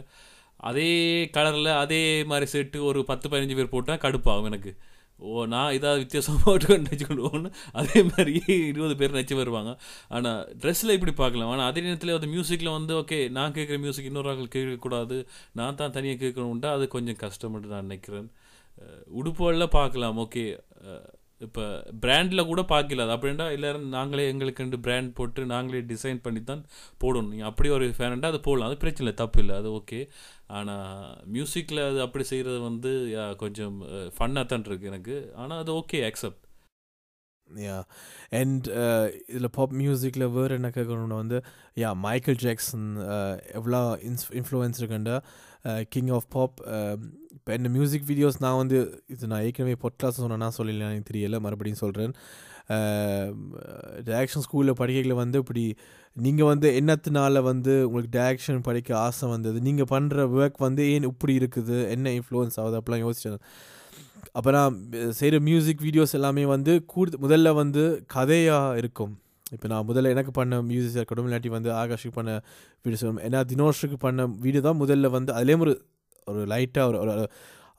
Speaker 2: அதே கலரில் அதே மாதிரி ஷர்ட்டு ஒரு பத்து பதினஞ்சு பேர் போட்டால் கடுப்பாகும் எனக்கு. ஓ நான் ஏதாவது வித்தியாசமாக போட்டுக்கொண்டு நினச்சிக்கொண்டு அதே மாதிரி இருபது பேர் நினச்சி வருவாங்க. ஆனால் ட்ரெஸ்ஸில் இப்படி பார்க்கலாம். ஆனால் அதே நேரத்தில் அந்த மியூசிக்கில் வந்து ஓகே நான் கேட்குற மியூசிக் இன்னொரு ஆள் கேட்கக்கூடாது. நான் தான் தனியாக கேட்கணும்ட்டா அது கொஞ்சம் கஷ்டம்னு நான் நினைக்கிறேன். உடுப்புகளில் பார்க்கலாம் ஓகே இப்போ பிராண்டில் கூட பார்க்கல அது அப்படின்டா எல்லாரும் நாங்களே எங்களுக்கு ரெண்டு பிராண்ட் போட்டு நாங்களே டிசைன் பண்ணி தான் போடணும். நீங்கள் அப்படி ஒரு ஃபேனண்டா அது போடலாம். அது பிரச்சனை இல்லை. தப்பு இல்லை. அது ஓகே ஆனால் மியூசிக்கில் அது அப்படி செய்கிறது வந்து யா, கொஞ்சம் ஃபன்னாக தான் இருக்குது எனக்கு. ஆனால் அது ஓகே அக்செப்ட்
Speaker 1: யா அண்ட் இதில் பாப் மியூசிக்கில் வேறு என்ன கேட்கணும்னா வந்து யா மைக்கேல் ஜாக்சன் எவ்வளோ இன்ஸ் இன்ஃப்ளூயன்ஸ் இருக்குண்டா கிங் ஆஃப் பாப் இப்போ என்ன மியூசிக் வீடியோஸ் நான் வந்து இது நான் ஏற்கனவே பொட்காஸ்ட் சொன்னேன்னா சொல்லல எனக்கு தெரியல மறுபடியும் சொல்கிறேன் டேரக்ஷன் ஸ்கூலில் படிக்கல வந்து இப்படி நீங்கள் வந்து என்னத்தினால வந்து உங்களுக்கு டேரக்ஷன் படிக்க ஆசை வந்தது? நீங்கள் பண்ணுற ஒர்க் வந்து ஏன் இப்படி இருக்குது? என்ன இன்ஃப்ளூயன்ஸ் ஆகுது? அப்படிலாம் யோசிச்சேன். அப்போ நான் செய்கிற மியூசிக் வீடியோஸ் எல்லாமே வந்து கூடு முதல்ல வந்து கதையாக இருக்கும். இப்போ நான் முதல்ல எனக்கு பண்ண மியூசிக் இருக்கட்டும் இல்லாட்டி வந்து ஆகாஷுக்கு பண்ண வீடியோஸ் ஏன்னா தினோஷுக்கு பண்ண வீடியோ தான் முதல்ல வந்து அதுலேயும் ஒரு ஒரு லைட்டாக ஒரு ஒரு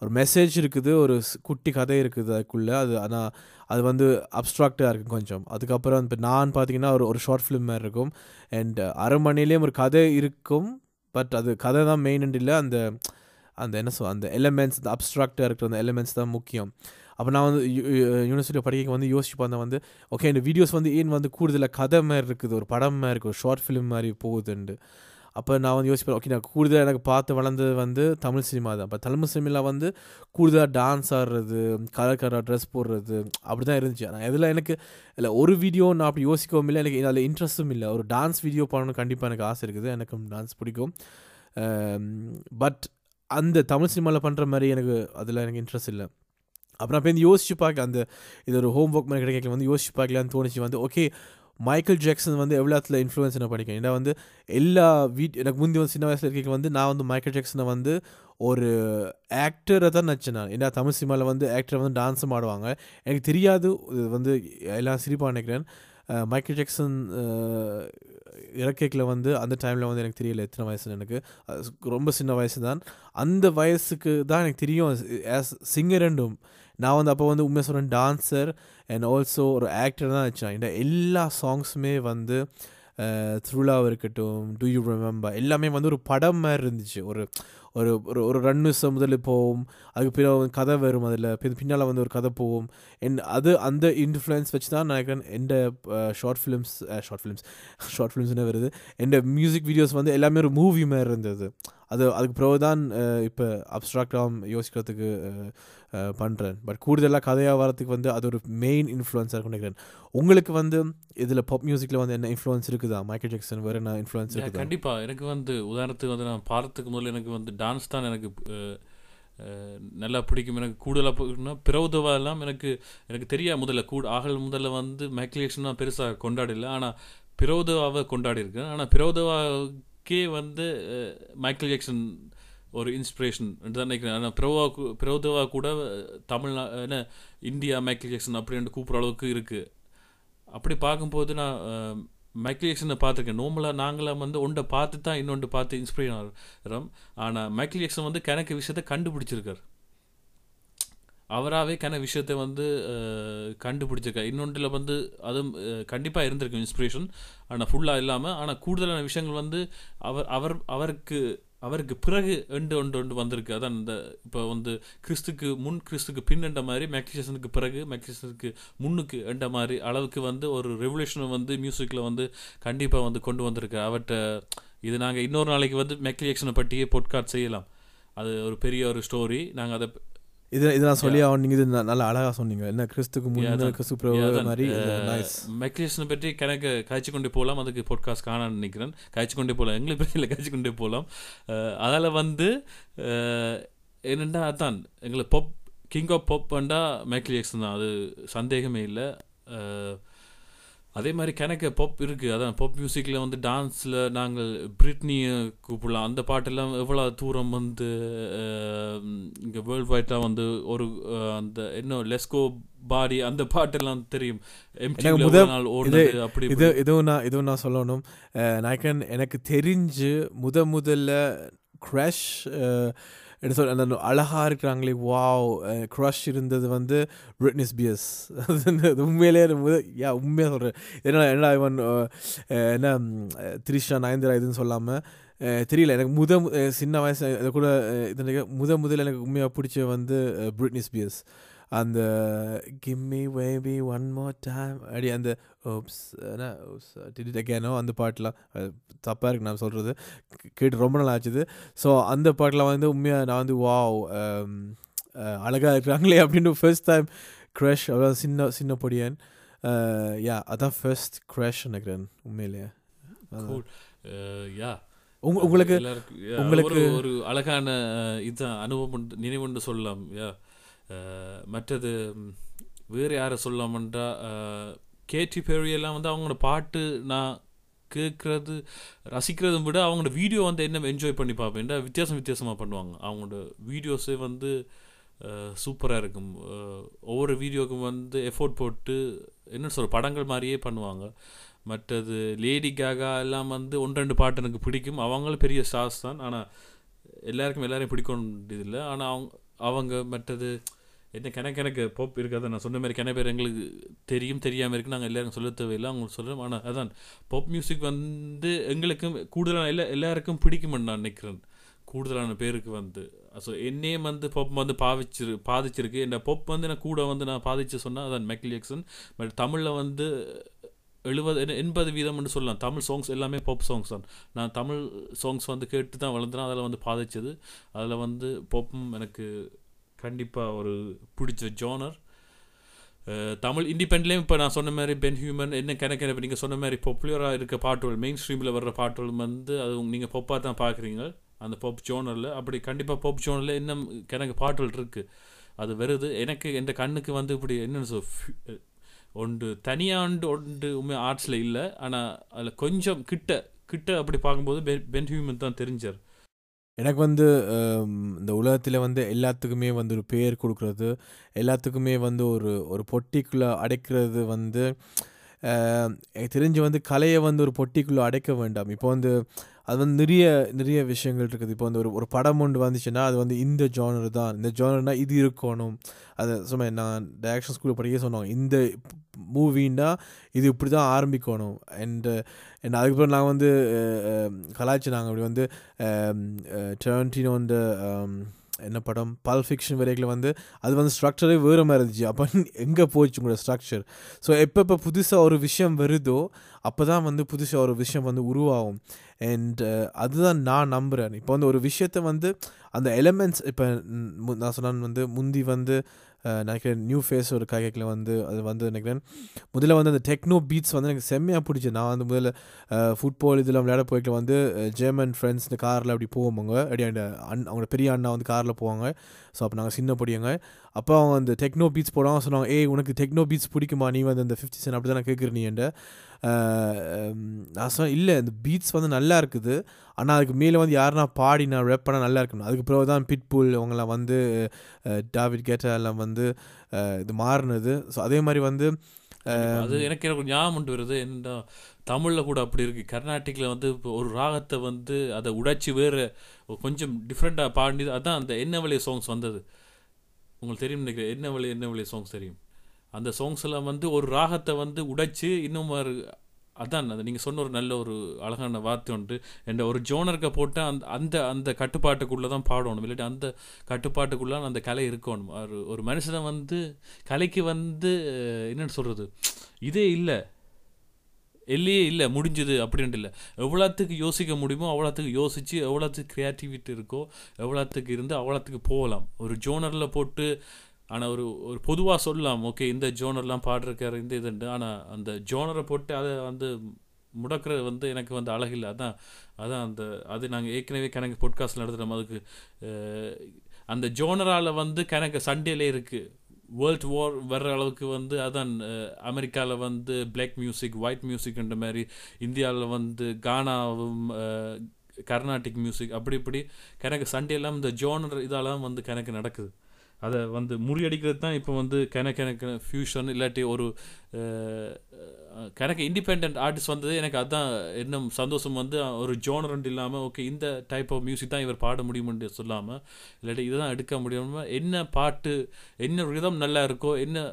Speaker 1: ஒரு மெசேஜ் இருக்குது ஒரு ஸ்- குட்டி கதை இருக்குது அதுக்குள்ளே. அது ஆனால் அது வந்து அப்ட்ராக்டாக இருக்கும் கொஞ்சம். அதுக்கப்புறம் இப்போ நான் பார்த்தீங்கன்னா ஒரு ஒரு ஷார்ட் ஃபிலிம் மாதிரி இருக்கும். அண்ட் அரை மணிலேயும் ஒரு கதை இருக்கும். பட் அது கதை தான் மெயின் இல்லை. அந்த அந்த என்ன சொல் அந்த எலமெண்ட்ஸ் அந்த அப்ட்ராக்டாக இருக்கிற அந்த எலமெண்ட்ஸ் தான் முக்கியம். அப்போ நான் வந்து யூனிவர்சிட்டியில் படிக்க வந்து யோசிச்சு பார்த்தேன் வந்து ஓகே இந்த வீடியோஸ் வந்து ஏன் வந்து கூடுதலாக கதை மாதிரி இருக்குது? ஒரு படம் மாதிரி இருக்குது ஒரு ஷார்ட் ஃபிலிம் மாதிரி போகுதுண்டு. அப்போ நான் வந்து யோசிப்பேன் ஓகே நான் கூடுதலாக எனக்கு பார்த்து வளர்ந்தது வந்து தமிழ் சினிமா தான். இப்போ தமிழ் சினிமாவில் வந்து கூடுதலாக டான்ஸ் ஆடுறது கலர் கலராக ட்ரெஸ் போடுறது அப்படி தான் இருந்துச்சு. ஆனால் இதில் எனக்கு இல்லை ஒரு வீடியோ நான் அப்படி யோசிக்கவும் இல்லை. எனக்கு அதில் இன்ட்ரெஸ்ட்டும் இல்லை. ஒரு டான்ஸ் வீடியோ பண்ணணும் கண்டிப்பாக எனக்கு ஆசை இருக்குது. எனக்கு டான்ஸ் பிடிக்கும். பட் அந்த தமிழ் சினிமாவில் பண்ணுற மாதிரி எனக்கு அதில் எனக்கு இன்ட்ரெஸ்ட் இல்லை. அப்புறம் அப்போ வந்து யோசிச்சு பார்க்க அந்த இது ஒரு ஹோம் ஒர்க் மாதிரி கிடைக்கல. வந்து யோசிச்சு பார்க்கலான்னு தோணுச்சு. வந்து ஓகே மைக்கேல் ஜாக்சன் வந்து எவ்வளோத்துல இன்ஃப்ளூயன்ஸ் என்ன பண்ணிக்கேன் ஏன்னா வந்து எல்லா வீட் எனக்கு முந்தி வந்து சின்ன வயசில் இருக்க வந்து நான் வந்து மைக்கேல் ஜாக்சனை வந்து ஒரு ஆக்டரை தான் நினச்சேன் நான் ஏன்னா தமிழ் சினிமாவில் வந்து ஆக்டரை வந்து டான்ஸும் ஆடுவாங்க. எனக்கு தெரியாது வந்து எல்லாம் சிரிப்பாக நினைக்கிறேன். மைக்கேல் ஜாக்சன் இறக்கைக்கில் வந்து அந்த டைமில் வந்து எனக்கு தெரியல எத்தனை வயசுன்னு எனக்கு. ரொம்ப சின்ன வயசு தான் அந்த வயசுக்கு தான் எனக்கு தெரியும் ஆஸ் சிங்கர் ரெண்டும் நான் வந்து அப்போ வந்து உண்மையாக சொல்கிறேன் டான்ஸர் அண்ட் ஆல்சோ ஒரு ஆக்டர் தான் வச்சேன் இந்த எல்லா சாங்ஸுமே வந்து த்ருலாக இருக்கட்டும் டு யூ ரிமெம்பர் எல்லாமே வந்து ஒரு படம் மாதிரி இருந்துச்சு. ஒரு ஒரு ஒரு ஒரு ரன்னு நிமிஷம் முதல்ல போகும் அதுக்கு பிறகு கதை வரும் அதில் பின்னால் வந்து ஒரு கதை போகும் என் அது அந்த இன்ஃப்ளூயன்ஸ் வச்சு தான் நினைக்கிறேன் எந்த short films short films short ஃபிலிம்ஸ்னே வருது. எந்த மியூசிக் வீடியோஸ் வந்து எல்லாமே ஒரு மூவி மாதிரி இருந்தது. அது அதுக்கு பிறகு தான் இப்போ அப்ட்ராக்டாக யோசிக்கிறதுக்கு பண்ணுறேன் பட் கூடுதலாக கதையாக வரதுக்கு வந்து அது ஒரு மெயின் இன்ஃப்ளூயன்ஸாக நினைக்கிறேன். உங்களுக்கு வந்து இதில் பாப் மியூசிக்கில் வந்து என்ன இன்ஃப்ளூயன்ஸ் இருக்குதா? மைக்கேல் ஜாக்சன் வேறு என்ன இன்ஃப்ளூயன்ஸ் இருக்குதா?
Speaker 2: கண்டிப்பாக எனக்கு வந்து உதாரணத்துக்கு வந்து நான் பார்த்துக்கு முதல்ல எனக்கு வந்து டான்ஸ் தான் எனக்கு நல்லா பிடிக்கும். எனக்கு கூடுதலாக பிடிக்கும்னா பிரௌதவா எல்லாம் எனக்கு எனக்கு தெரியா முதல்ல. கூட ஆகல் முதல்ல வந்து மைக்கேல் ஜாக்சன் பெருசாக கொண்டாடல. ஆனால் பிரௌதவாவை கொண்டாடி இருக்கேன் ஆனால் பிரௌதவாக்கே வந்து மைக்கேல் ஜாக்சன் ஒரு இன்ஸ்பிரேஷன் தான் நினைக்கிறேன். ஆனால் பிரௌவா பிரௌதவா கூட தமிழ்நா என்ன இந்தியா மைக்கேல் ஜாக்சன் அப்படின்னு கூப்பிட்ற அளவுக்கு இருக்குது அப்படி பார்க்கும்போது நான் மைக்கேல் ஜாக்சனை பார்த்துருக்கேன். நார்மலாக நாங்களாம் வந்து ஒன்றை பார்த்து தான் இன்னொன்று பார்த்து இன்ஸ்பிரேஷன் ஆகிறோம். ஆனால் மைக்கேல் ஜாக்சன் வந்து கணக்கு விஷயத்தை கண்டுபிடிச்சிருக்கார். அவராகவே கன விஷயத்தை வந்து அஹ், இன்னொன்றில் வந்து அதுவும் கண்டிப்பாக இருந்திருக்கும் இன்ஸ்பிரேஷன் ஆனால் ஃபுல்லாக இல்லாமல் ஆனால் கூடுதலான விஷயங்கள் வந்து அவர் அவர் அவருக்கு அவருக்கு பிறகு எண்டு ஒன்று ஒன்று வந்திருக்கு. அதான் இந்த இப்போ வந்து கிறிஸ்துக்கு முன் கிறிஸ்துக்கு பின் என்ற மாதிரி மேக்லிசனுக்கு பிறகு மேக்லிசனுக்கு முன்னுக்கு என்ற மாதிரி அளவுக்கு வந்து ஒரு ரெவல்யூஷனை வந்து மியூசிக்கில் வந்து கண்டிப்பாக வந்து கொண்டு வந்திருக்கு அவர்கிட்ட இது நாங்கள் இன்னொரு நாளைக்கு வந்து மெக்லியேஷனை பற்றியே பொட்காட் செய்யலாம். அது ஒரு பெரிய ஒரு ஸ்டோரி நாங்கள் அதை
Speaker 1: இது இது நான் சொல்லி நீங்கள் இது நல்லா அழகாக சொன்னீங்க. என்ன கிறிஸ்துக்கு முன்ன
Speaker 2: அதான்.
Speaker 1: கிறிஸ்து மாதிரி? நைஸ்
Speaker 2: மெக்லியேஷனை பற்றி கணக்கு காய்ச்சி கொண்டு போகலாம் அதுக்கு பொட்காஸ்ட் காணான்னு நினைக்கிறேன். காய்ச்சி கொண்டே போகலாம் எங்களுக்கு பிரச்சனை காய்ச்சி கொண்டே போகலாம் அதால் வந்து அஹ், என்னண்டா அதான் எங்களை பொப் கிங் ஆஃப் பொப் வந்தா மைக்கேல் ஜாக்சன் தான். அது சந்தேகமே இல்லை. அதே மாதிரி கணக்கு பொப் இருக்குது அதான் பொப் மியூசிக்கில் வந்து டான்ஸில் நாங்கள் பிரிட்னியை கூப்பிடலாம். அந்த பாட்டெல்லாம் எவ்வளோ தூரம் வந்து இங்கே வேர்ல்டு வைட்டாக வந்து ஒரு அந்த என்ன லெஸ்கோ பாடி அந்த பாட்டெல்லாம் தெரியும். அப்படி
Speaker 1: இது இதுவும் நான் இதுவும் நான் சொல்லணும். நாயக்கன் எனக்கு தெரிஞ்சு முத முதல்ல க்ரஷ் என்ன சொல் அந்த அழகா இருக்கிறாங்களே வாவ் க்ரஷ் இருந்தது வந்து பிரிட்னிஸ் பியர்ஸ் அது உண்மையிலே எனக்கு யா உண்மையாக சொல்கிறேன் என்ன என்ன இவன் என்ன த்ரிஷா நயன்திரா இதுன்னு சொல்லாமல் தெரியல. எனக்கு முத சின்ன வயசு கூட இது எனக்கு முத முதல்ல எனக்கு உண்மையாக பிடிச்ச வந்து பிரிட்னிஸ் பியர்ஸ் அந்த gimme baby one more time அப்படி அந்த ஓப்ஸ் அகேனோ அந்த பாட்டெலாம். தப்பாக இருக்கு நான் சொல்கிறது கேட்டு ரொம்ப நாள் ஆச்சுது. ஸோ அந்த பாட்டெலாம் வந்து உண்மையாக நான் வந்து வாவ் அழகாக இருக்கிறாங்களே அப்படின்னு ஃபர்ஸ்ட் டைம் க்ரஷ் அவ்வளோ சின்ன சின்ன பொடியன். யா அதான் ஃபர்ஸ்ட் க்ரஷ் நினைக்கிறேன் உண்மையிலேயே. அதான்.
Speaker 2: யா.
Speaker 1: உங்க- உங்களுக்கு உங்களுக்கு-
Speaker 2: ஒரு அழகான இதுதான் அனுபவம் நினைவுண்டு சொல்லலாம் யா. மற்றது வேறு யாரை சொல்லாமன்றா கேட்டி பெரியெல்லாம் வந்து அவங்களோட பாட்டு நான் கேட்குறது ரசிக்கிறதும் விட அவங்களோட வீடியோ வந்து என்ன என்ஜாய் பண்ணி பார்ப்பேன் வித்தியாசம் வித்தியாசமாக பண்ணுவாங்க. அவங்களோட வீடியோஸே வந்து சூப்பராக இருக்கும். ஒவ்வொரு வீடியோக்கும் வந்து எஃபோர்ட் போட்டு என்ன சொல்கிற படங்கள் மாதிரியே பண்ணுவாங்க. மற்றது லேடி காகா எல்லாம் வந்து ஒன்று ரெண்டு பாட்டு எனக்கு பிடிக்கும். அவங்களும் பெரிய ஸ்டார்ஸ் தான். ஆனால் எல்லாருக்கும் எல்லாரையும் பிடிக்கும் இல்லை ஆனால் அவங்க அவங்க மற்றது என்ன கணக்கு எனக்கு போப் இருக்காது. நான் சொன்ன மாதிரி கன பேர் எங்களுக்கு தெரியும் தெரியாமல் இருக்குது நாங்கள் எல்லாருக்கும் சொல்ல தேவையில்லை. அவங்களுக்கு சொல்கிறோம் ஆனால் அதான் பாப் மியூசிக் வந்து எங்களுக்கும் கூடுதலான எல்லா எல்லாருக்கும் பிடிக்கும்னு நான் நினைக்கிறேன். கூடுதலான பேருக்கு வந்து. ஸோ என்னையே வந்து பொப் வந்து பாவிச்சிரு பாதிச்சிருக்கு. இந்த பொப் வந்து நான் கூட வந்து நான் பாதிச்சு சொன்னால் அதான் மைக்கேல் ஜாக்சன். பட் தமிழில் வந்து எழுபது எண்பது வீதம்னு சொல்லலாம். தமிழ் சாங்ஸ் எல்லாமே பாப் சாங்ஸ் தான். நான் தமிழ் சாங்ஸ் வந்து கேட்டு தான் வளர்ந்தேன். அதில் வந்து பாதிச்சது. அதில் வந்து பாப்பும் எனக்கு கண்டிப்பாக ஒரு பிடிச்ச ஜோனர் தமிழ் இண்டிபெண்ட்லேயும் இப்போ நான் சொன்ன மாதிரி பென் ஹியூமன் என்ன கணக்கு இப்போ நீங்கள் சொன்ன மாதிரி பாப்புலராக இருக்க பாட்டுகள் மெயின் ஸ்ட்ரீமில் வர்ற பாட்டுகள் வந்து அது நீங்கள் பொப்பாக தான் பார்க்குறீங்க அந்த பாப் ஜோனரில் அப்படி கண்டிப்பாக பாப் ஜோனரில் இன்னும் கணக்கு பாட்டுகள் இருக்குது அது வருது. எனக்கு என் கண்ணுக்கு வந்து இப்படி என்னன்னு சொல் ஒன்று தனியாண்டு ஒன்று உண்மை ஆர்ட்ஸில் இல்லை ஆனால் அதில் கொஞ்சம் கிட்ட கிட்ட அப்படி பார்க்கும்போது பென் பென் ஹியூமன் தான் தெரிஞ்சார்.
Speaker 1: எனக்கு வந்து இந்த உலகத்தில் வந்து எல்லாத்துக்குமே வந்து ஒரு பேர் கொடுக்குறது எல்லாத்துக்குமே வந்து ஒரு ஒரு பொட்டிக்குள்ளே அடைக்கிறது வந்து தெரிஞ்சு வந்து கலையை வந்து ஒரு பொட்டிக்குள்ளே அடைக்க வேண்டாம். இப்போ வந்து அது வந்து நிறைய நிறைய விஷயங்கள் இருக்குது. இப்போ வந்து ஒரு ஒரு படம் ஒன்று வந்துச்சுன்னா அது வந்து இந்த ஜானர் தான். இந்த ஜானர்னா இது இருக்கணும். அது சும்மா நான் டைரக்ஷன் ஸ்கூலில் படிக்க சொன்னாங்க. இந்த மூவின்னா இது இப்படி தான் ஆரம்பிக்கணும். அண்டு அதுக்கப்புறம் நாங்கள் வந்து அஹ், கலாய்ச்சி நாங்கள் அப்படி வந்து டேர்ன்டினோ இந்த என்ன படம்? பல் ஃபிக்ஷன் வரைக்கும் வந்து அது வந்து ஸ்ட்ரக்சரே வேறு மாதிரி இருந்துச்சு. அப்போ எங்கே போச்சு உங்களோட ஸ்ட்ரக்சர் ஸோ எப்போ இப்போ புதுசாக ஒரு விஷயம் வருதோ அப்போ தான் வந்து புதுசாக ஒரு விஷயம் வந்து உருவாகும். அண்ட் uh, அதுதான் நான் நம்புகிறேன் இப்போ வந்து ஒரு விஷயத்தை வந்து அந்த எலமெண்ட்ஸ் இப்போ நான் சொன்னான் வந்து முந்தி வந்து நினைக்கிறேன் நியூ ஃபேஸ் ஒரு காய்க்கில் வந்து அது வந்து நினைக்கிறேன். முதல்ல வந்து அந்த டெக்னோ பீட்ஸ் வந்து எனக்கு செம்மையாக பிடிச்சி நான் வந்து முதல்ல ஃபுட்பால் இதெல்லாம் விளையாட போய்ட்டு வந்து ஜெர்மன் ஃப்ரெண்ட்ஸ் இந்த காரில் அப்படி போவோங்க அப்படி அந்த அண் அவங்களோட பெரிய அண்ணா வந்து காரில் போவாங்க. ஸோ அப்போ நாங்கள் சின்ன பிடிங்க அப்போ அவங்க அந்த டெக்னோ பீட்ஸ் போடுவாங்க. சொன்னாங்க ஏய் உனக்கு டெக்னோ பீட்ஸ் பிடிக்குமா? நீ வந்து அந்த ஃபிஃப்டி சென்ட் அப்படி தான் நான் கேட்குறேன் நீ என்கிட்ட. நான் சொன்னேன் இல்லை இந்த பீட்ஸ் வந்து நல்லா இருக்குது. ஆனால் அதுக்கு மேலே வந்து யாருனா பாடினா நான் ரேப் பண்ணால் நல்லா இருக்கணும். அதுக்கு பிறகு தான் பிட்புல் இவங்கெல்லாம் வந்து டாவிட் கேட்டா எல்லாம் வந்து இது மாறினது. ஸோ அதே மாதிரி வந்து
Speaker 2: அது எனக்கு எனக்கு ஞாபகம் உண்டு வருது. என்னடா தமிழில் கூட அப்படி இருக்குது கர்நாடிக்கில் வந்து இப்போ ஒரு ராகத்தை வந்து அதை உடைச்சி வேறு கொஞ்சம் டிஃப்ரெண்ட்டாக பாடி அதான் அந்த என்ன வழிய சாங்ஸ் வந்தது. உங்களுக்கு தெரியும் நினைக்கிறேன். என்ன வழி என்ன வழிய சாங்ஸ் தெரியும். அந்த சாங்ஸில் வந்து ஒரு ராகத்தை வந்து உடைச்சு இன்னும் ஒரு அதான் அது நீங்கள் சொன்ன ஒரு நல்ல ஒரு அழகான வார்த்தை உண்டு. என்ற ஒரு ஜோனருக்கு போட்டு அந்த அந்த அந்த கட்டுப்பாட்டுக்குள்ளே தான் பாடணும். இல்லாட்டி அந்த கட்டுப்பாட்டுக்குள்ளே அந்த கலை இருக்கணும். ஒரு ஒரு மனுஷனை வந்து கலைக்கு வந்து என்னென்னு என்னன்னு சொல்கிறது இதே இல்லை. எல்லையே இல்லை. முடிஞ்சது அப்படின்ட்டு இல்லை. எவ்வளோத்துக்கு யோசிக்க முடியுமோ அவ்வளோத்துக்கு யோசித்து எவ்வளோத்துக்கு க்ரியேட்டிவிட்டி இருக்கோ எவ்வளோத்துக்கு இருந்து அவ்வளோத்துக்கு போகலாம். ஒரு ஜோனரில் போட்டு ஆனால் ஒரு ஒரு பொதுவாக சொல்லலாம். ஓகே இந்த ஜோனர்லாம் பாடுறக்காரு இந்த இதுண்டு ஆனால் அந்த ஜோனரை போட்டு அதை வந்து முடக்கிறது வந்து எனக்கு வந்து அழகில்லை அதான் அதான் அந்த அது நாங்கள் ஏற்கனவே கணக்கு பொட்காஸ்ட் நடத்துகிறோம் அதுக்கு அந்த ஜோனரால் வந்து கணக்கு சண்டேலே இருக்குது வேர்ல்ட் வார் வர்ற அளவுக்கு வந்து அதான் அமெரிக்காவில் வந்து பிளாக் மியூசிக் ஒயிட் மியூசிக்ன்ற மாதிரி இந்தியாவில் வந்து கானாவும் கர்நாடிக் மியூசிக் அப்படி இப்படி கணக்கு சண்டேலாம் இந்த ஜோனர் இதெல்லாம் வந்து கணக்கு நடக்குது. அதை வந்து முறியடிக்கிறது தான் இப்போ வந்து கணக்கு எனக்கு ஃபியூஷன் இல்லாட்டி ஒரு கணக்கு இண்டிபெண்ட் ஆர்டிஸ்ட் வந்தது. எனக்கு அதுதான் இன்னும் சந்தோஷம் வந்து ஒரு ஜோனரண்ட் இல்லாமல் ஓகே இந்த டைப் ஆஃப் மியூசிக் தான் இவர் பாட முடியும்னு சொல்லாமல் இல்லாட்டி இதுதான் எடுக்க முடியாமல் என்ன பாட்டு என்ன ரிதம் நல்லா இருக்கோ என்ன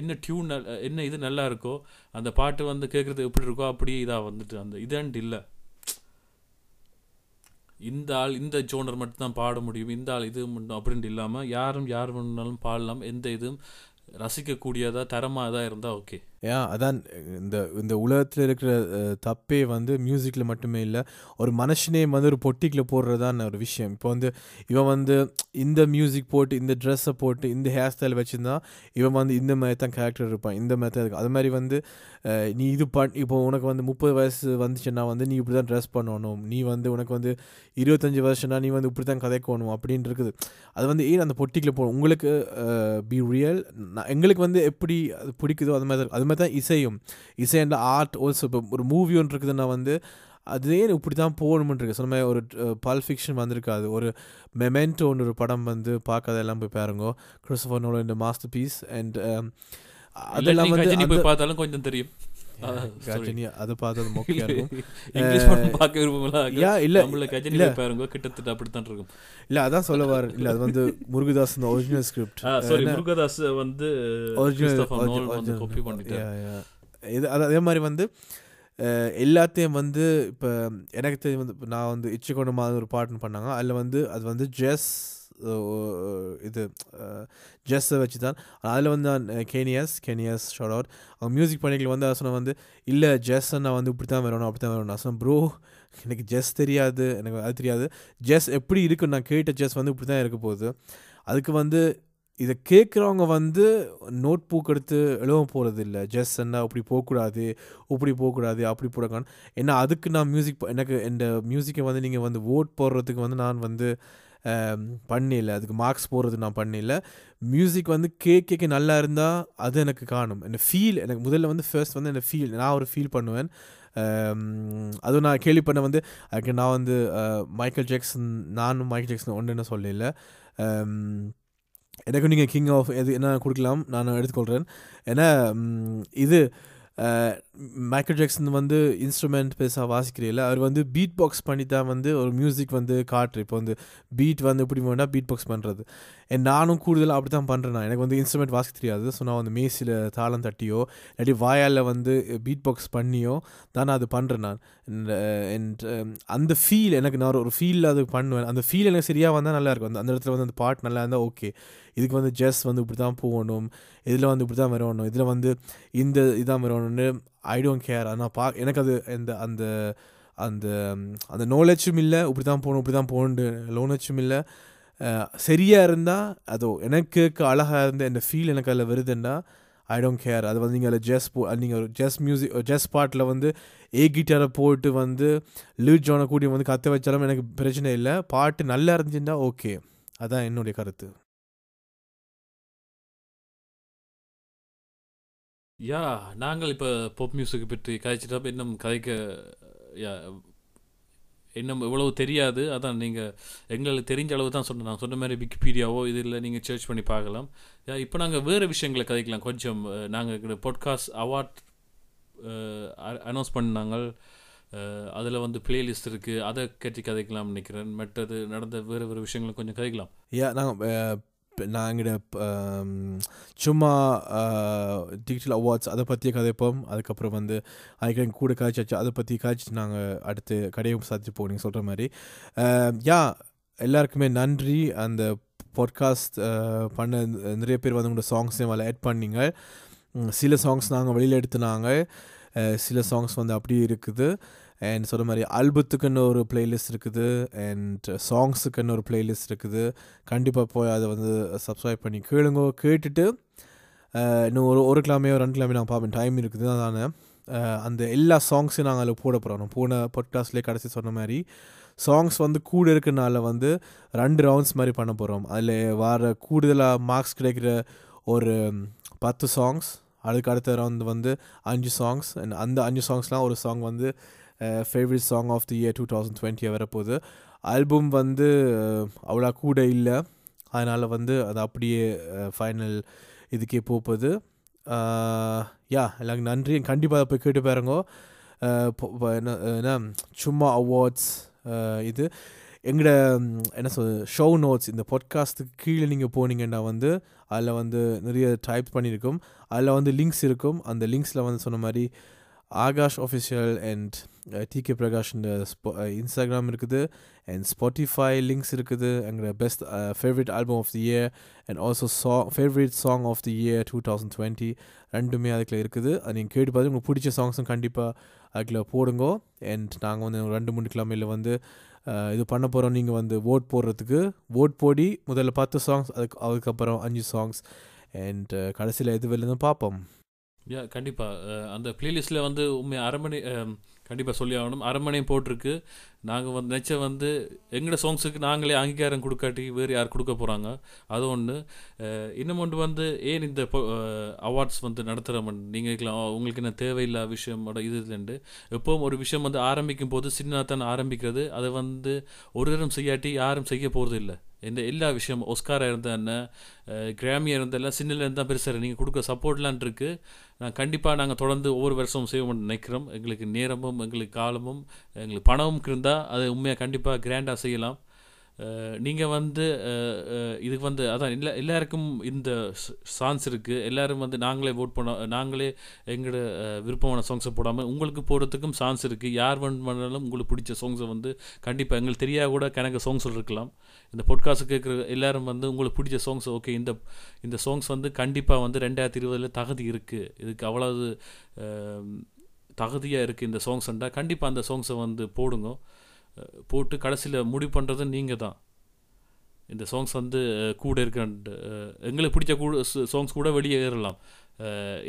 Speaker 2: என்ன டியூன் என்ன இது நல்லா இருக்கோ அந்த பாட்டு வந்து கேட்குறது எப்படி இருக்கோ அப்படியே இதாக வந்துட்டு அந்த இதன்ட்டு இல்லை. இந்த ஆள் இந்த ஜோனர் மட்டும் தான் பாட முடியும் இந்த ஆள் இது மட்டும் அப்படின்ட்டு இல்லாமல் யாரும் யார் வேணுனாலும் பாடலாம். எந்த இதுவும் ரசிக்கக்கூடியதாக தரமாக தான் இருந்தால் ஓகே
Speaker 1: ஏன் அதான் இந்த இந்த உலகத்தில் இருக்கிற தப்பே வந்து மியூசிக்கில் மட்டுமே இல்லை ஒரு மனுஷனே வந்து ஒரு பொட்டிக்கில் போடுறதான ஒரு விஷயம். இப்போ வந்து இவன் வந்து இந்த மியூசிக் போட்டு இந்த ட்ரெஸ்ஸை போட்டு இந்த ஹேர் ஸ்டைல் வச்சுருந்தா இவன் வந்து இந்த மாதிரி தான் கேரக்டர் இருப்பான் இந்த மாதிரி தான் அது மாதிரி வந்து நீ இது பண் இப்போ உனக்கு வந்து முப்பது வயசு வந்துச்சுன்னா வந்து நீ இப்படி தான் ட்ரெஸ் பண்ணணும். நீ வந்து உனக்கு வந்து இருபத்தஞ்சி வருஷம்னா நீ வந்து இப்படி தான் கதைக்கணும் அப்படின்னு இருக்குது. அது வந்து ஏன் அந்த பொட்டிக்கில் போகணும் உங்களுக்கு பி ரியல் எங்களுக்கு வந்து எப்படி அது பிடிக்குதோ அது மாதிரி தான். அது மாதிரி தான் இசையும். இசை அந்த ஆர்ட் ஆல்சோ இப்போ ஒரு மூவி ஒன்று இருக்குதுன்னா வந்து அது இப்படி தான் போகணும்னு இருக்கு சொன்ன மாதிரி ஒரு பல் ஃபிக்ஷன் வந்திருக்காது. ஒரு மெமெண்டோ ஒன்று ஒரு படம் வந்து பார்க்காதெல்லாம் போய் பாருங்க. கிறிஸ்டபர் இந்த மாஸ்டர் பீஸ் அண்ட் அதெல்லாம் வந்து
Speaker 2: பார்த்தாலும் கொஞ்சம் தெரியும்.
Speaker 1: கஜினி அதை பார்த்தது மொக்கையாக இருக்கும்.
Speaker 2: இங்கிலீஷ் படம் பார்க்க விரும்பல.
Speaker 1: யா இல்லை
Speaker 2: நம்மள கஜினி பாருங்க கிட்டத்தட்ட அப்படித்தான் இருக்கும்.
Speaker 1: இல்லை அதான் சொல்ல இல்லை அது வந்து Murugadoss original script
Speaker 2: sorry Murugadoss வந்து நோலன் வந்து
Speaker 1: ஒரிஜினல்
Speaker 2: காப்பி பண்ணிட்டார்.
Speaker 1: இது அது அதே மாதிரி வந்து எல்லாத்தையும் வந்து இப்போ எனக்கு தெரியும் வந்து நான் வந்து இச்சிக்கொண்ட மாதிரி ஒரு பாட்டுன்னு பண்ணாங்க. அதில் வந்து அது வந்து ஜெஸ் இது ஜெஸ்ஸை வச்சு தான் அதில் வந்து நான் கேனியஸ் கேனியஸ் ஷார்ட் அவுட் அவங்க மியூசிக் பண்ணிக்கல வந்து சொன்ன வந்து இல்லை ஜெஸ் நான் வந்து இப்படி தான் வரணும் அப்படி தான் வரணும் நான் சொன்னேன் ப்ரோ எனக்கு ஜெஸ் தெரியாது. எனக்கு அது தெரியாது. ஜெஸ் எப்படி இருக்குன்னு நான் கேட்ட ஜெஸ் வந்து இப்படி தான் இருக்க போகுது. அதுக்கு வந்து இதை கேட்குறவங்க வந்து நோட் புக் எடுத்து எழுவ போகிறது இல்லை ஜஸ்ட் என்ன இப்படி போகக்கூடாது இப்படி போகக்கூடாது அப்படி போடக்கான் ஏன்னா அதுக்கு நான் மியூசிக் எனக்கு இந்த மியூசிக்கை வந்து நீங்கள் வந்து ஓட் போடுறதுக்கு வந்து நான் வந்து ஆம், அதுக்கு மார்க்ஸ் போகிறது நான் பண்ணல மியூசிக் வந்து கேட்க கேட்க நல்லா இருந்தால் அது எனக்கு காணும். என்ன ஃபீல் எனக்கு முதல்ல வந்து ஃபர்ஸ்ட் வந்து என்ன ஃபீல் நான் ஒரு ஃபீல் பண்ணுவேன். அதுவும் நான் கேள்வி பண்ண வந்து அதுக்கு நான் வந்து மைக்கேல் ஜாக்சன் நானும் மைக்கேல் ஜாக்சன் ஒன்றுன்னு சொல்லல. எனக்கு எனக்கும் நீங்கள் கிங் ஆஃப் எது என்ன கொடுக்கலாம் நான் எடுத்துக்கொள்கிறேன் ஏன்னா இது மைக்கேல் ஜாக்சன் வந்து இன்ஸ்ட்ருமெண்ட் பெருசாக வாசிக்கிறீங்கள அவர் வந்து பீட் பாக்ஸ் பண்ணி தான் வந்து ஒரு மியூசிக் வந்து காட்டுரு இப்போ வந்து பீட் வந்து எப்படி வேணால் பீட் பாக்ஸ் பண்ணுறது நானும் கூடுதலாக அப்படி தான் பண்ணுறேன் நான் எனக்கு வந்து இன்ஸ்ட்ருமெண்ட் வாசிக்க தெரியாது. ஸோ நான் வந்து மேசியில் தாளம் தட்டியோ இல்லாட்டி வாயால் வந்து பீட் பாக்ஸ் பண்ணியோ தான் நான் அது பண்ணுறேன் நான். என் அந்த ஃபீல் எனக்கு நான் ஒரு ஃபீலில் அது பண்ணுவேன். அந்த ஃபீல் எனக்கு சரியாக வந்தால் நல்லாயிருக்கும் அந்த அந்த இடத்துல வந்து அந்த பாட்டு நல்லா இருந்தால் ஓகே இதுக்கு வந்து ஜஸ் வந்து இப்படி தான் போகணும். இதில் வந்து இப்படி தான் வரணும். இதில் வந்து இந்த இதான் வரணும்னு ஐ டோன்ட் கேர் ஆனால் பா எனக்கு அது இந்த அந்த அந்த அந்த நாலேஜும் இல்லை. இப்படி தான் போகணும் இப்படி தான் போகணுன்னு லோனச்சும் இல்லை சரியாக இருந்தால் அதோ எனக்கு அழகாக இருந்த இந்த ஃபீல் எனக்கு அதில் வருதுன்னா ஐ டோன்ட் கேர் அது வந்து நீங்கள் அதில் ஜெஸ் போ நீங்கள் ஒரு ஜெஸ் மியூசிக் ஜெஸ் பாட்டில் வந்து ஏ கிட்டாரை போட்டு வந்து லீட் ஜோனை கூட்டி வந்து கற்று வச்சாலும் எனக்கு பிரச்சனை இல்லை. பாட்டு நல்லா இருந்துச்சுன்னா ஓகே அதான் என்னுடைய கருத்து.
Speaker 2: யா நாங்கள் இப்போ பாப் மியூசிக் பற்றி கதைச்சிட்டப்ப இன்னும் கதைக்க யா இன்னும் இவ்வளவு தெரியாது. அதான் நீங்கள் எங்களுக்கு தெரிஞ்ச அளவு தான் சொன்னேன். நான் சொன்ன மாதிரி விக்கிபீடியாவோ இதில் நீங்கள் சர்ச் பண்ணி பார்க்கலாம். யா இப்போ நாங்கள் வேறு விஷயங்களை கதைக்கலாம். கொஞ்சம் நாங்கள் பாட்காஸ்ட் அவார்ட் அனௌன்ஸ் பண்ணாங்க. அதில் வந்து பிளேலிஸ்ட் இருக்குது அதை கட்டி கதைக்கலாம்னு நினைக்கிறேன். மற்றது நடந்த வேறு வேறு விஷயங்களை கொஞ்சம் கதைக்கலாம்.
Speaker 1: ஏன் நாங்கள் நான் எங்கட சும்மா டிஜிட்டல் அவார்ட்ஸ் அதை பற்றி கதைப்போம் அதுக்கப்புறம் வந்து அதுக்கு கூட காய்ச்சாச்சு அதை பற்றி காய்ச்சி நாங்கள் அடுத்து கடையும் சாதிச்சு போனீங்க நீங்கள் சொல்கிற மாதிரி யா எல்லாருக்குமே நன்றி அந்த பாட்காஸ்ட் பண்ண நிறைய பேர் வந்து உங்களோட சாங்ஸையும் அதில் ஆட் பண்ணிங்க சில சாங்ஸ் நாங்கள் வெளியில் எடுத்துனாங்க சில சாங்ஸ் வந்து அப்படியே இருக்குது அண்ட் சொன்ன மாதிரி ஆல்பத்துக்குன்னு ஒரு பிளேலிஸ்ட் இருக்குது. அண்ட் சாங்ஸுக்குன்னு ஒரு பிளேலிஸ்ட் இருக்குது. கண்டிப்பாக போய் அதை வந்து சப்ஸ்கிரைப் பண்ணி கேளுங்க. கேட்டுட்டு இன்னும் ஒரு ஒரு கிழமையோ ரெண்டு கிழமையோ நான் பார்ப்பேன். டைம் இருக்குது அதானே. அந்த எல்லா சாங்ஸையும் நாங்கள் அதில் போட போகிறோம் போன பாட்காஸ்ட்லேயே கடைசி சொன்ன மாதிரி சாங்ஸ் வந்து கூட இருக்கனால வந்து ரெண்டு ரவுண்ட்ஸ் மாதிரி பண்ண போகிறோம் அதில் வர கூடுதலாக மார்க்ஸ் கிடைக்கிற ஒரு பத்து சாங்ஸ் அதுக்கு அடுத்த ரவுண்ட் வந்து அஞ்சு சாங்ஸ் அண்ட் அந்த அஞ்சு சாங்ஸ்லாம் ஒரு சாங் வந்து favourite song of the year two thousand twenty வரப்போகுது. ஆல்பம் வந்து அவ்வளோ கூட இல்லை. அதனால் வந்து அது அப்படியே ஃபைனல் இதுக்கே போகுது யா எல்லாருக்கும் நன்றி. கண்டிப்பாக போய் கேட்டு பாருங்க. என்ன என்ன சும்மா அவார்ட்ஸ் இது. எங்களோட என்ன சொல் ஷோ நோட்ஸ் இந்த பாட்காஸ்ட்டுக்கு கீழே நீங்கள் போனீங்கன்னா வந்து அதில் வந்து நிறைய டைப் பண்ணியிருக்கும் அதில் வந்து லிங்க்ஸ் இருக்கும். அந்த லிங்க்ஸில் வந்து சொன்ன மாதிரி Akash official and DK Prakash Instagram இருக்குது. அண்ட் ஸ்பாட்டிஃபை லிங்க்ஸ் இருக்குது. எங்களோட best favourite album of the year and also song favourite song of the year two thousand twenty ரெண்டுமே அதுக்குள்ள இருக்குது. அது நீங்கள் கேட்டு பார்த்து உங்களுக்கு பிடிச்ச சாங்ஸும் கண்டிப்பாக அதுக்குள்ள போடுங்க. அண்ட் நாங்கள் வந்து ரெண்டு மூணு கிழமையில் வந்து இது பண்ண போகிறோம் நீங்கள் வந்து ஓட் போடுறதுக்கு. ஓட் போடி. முதல்ல பத்து சாங்ஸ் அதுக்கு அதுக்கப்புறம் அஞ்சு சாங்ஸ் அண்ட் கடைசியில் எது வெளிலேருந்து பார்ப்போம்.
Speaker 2: யா கண்டிப்பாக அந்த ப்ளேலிஸ்ட்டில் வந்து உண்மை அரண்மனை கண்டிப்பாக சொல்லி ஆகணும். அரண்மனையும் போட்டிருக்கு. நாங்கள் வந்து நினச்ச வந்து எங்களோட சாங்ஸுக்கு நாங்களே அங்கீகாரம் கொடுக்காட்டி வேறு யார் கொடுக்க போகிறாங்க அது ஒன்று இன்னும் ஒன்று வந்து ஏன் இந்த அவார்ட்ஸ் வந்து நடத்துகிறோம் நீங்கள் இருக்கலாம் உங்களுக்கு என்ன தேவையில்லா விஷயமோட இது இல்லைண்டு எப்போவும் ஒரு விஷயம் வந்து ஆரம்பிக்கும் போது சின்னத்தான் ஆரம்பிக்கிறது. அதை வந்து ஒரு தரம் செய்யாட்டி யாரும் செய்ய போகிறது இல்லை இந்த எல்லா விஷயமும் ஒஸ்காராக இருந்தால் என்ன கிராமியாக இருந்தால் சின்னல இருந்தால் பெருசாக நீங்கள் கொடுக்க சப்போர்ட்லான் இருக்குது நான் கண்டிப்பாக நாங்கள் தொடர்ந்து ஒவ்வொரு வருஷமும் செய்வோம்னு நினைக்கிறோம். எங்களுக்கு நேரமும் எங்களுக்கு காலமும் எங்களுக்கு பணமும் இருந்தால் அதை உண்மையாக கண்டிப்பாக கிராண்டாக செய்யலாம். நீங்கள் வந்து இதுக்கு வந்து அதான் எல்லா எல்லாருக்கும் இந்த சான்ஸ் இருக்குது எல்லோரும் வந்து நாங்களே ஓட் பண்ண நாங்களே எங்களோட விருப்பமான சாங்ஸை போடாமல் உங்களுக்கு போகிறதுக்கும் சான்ஸ் இருக்குது யார் வேணுமானாலும் உங்களுக்கு பிடிச்ச சாங்ஸை வந்து கண்டிப்பாக எங்களுக்கு தெரியாத கூட கணக்கு சாங்ஸ் இருக்கலாம். இந்த பொட்காஸ்ட் கேட்குற எல்லாரும் வந்து உங்களுக்கு பிடிச்ச சாங்ஸ் ஓகே இந்த இந்த சாங்ஸ் வந்து கண்டிப்பாக வந்து ரெண்டாயிரத்தி இருபதில் தகுதி இருக்குது இதுக்கு அவ்வளவு தகுதியாக இருக்குது இந்த சாங்ஸ்ண்டா கண்டிப்பாக அந்த சாங்ஸை வந்து போடுங்க. போட்டு கடைசியில் முடிவு பண்ணுறது நீங்கள் தான். இந்த சாங்ஸ் வந்து கூட இருக்க எங்களுக்கு பிடிச்ச கூட சாங்ஸ் கூட வெளியே ஏறலாம்.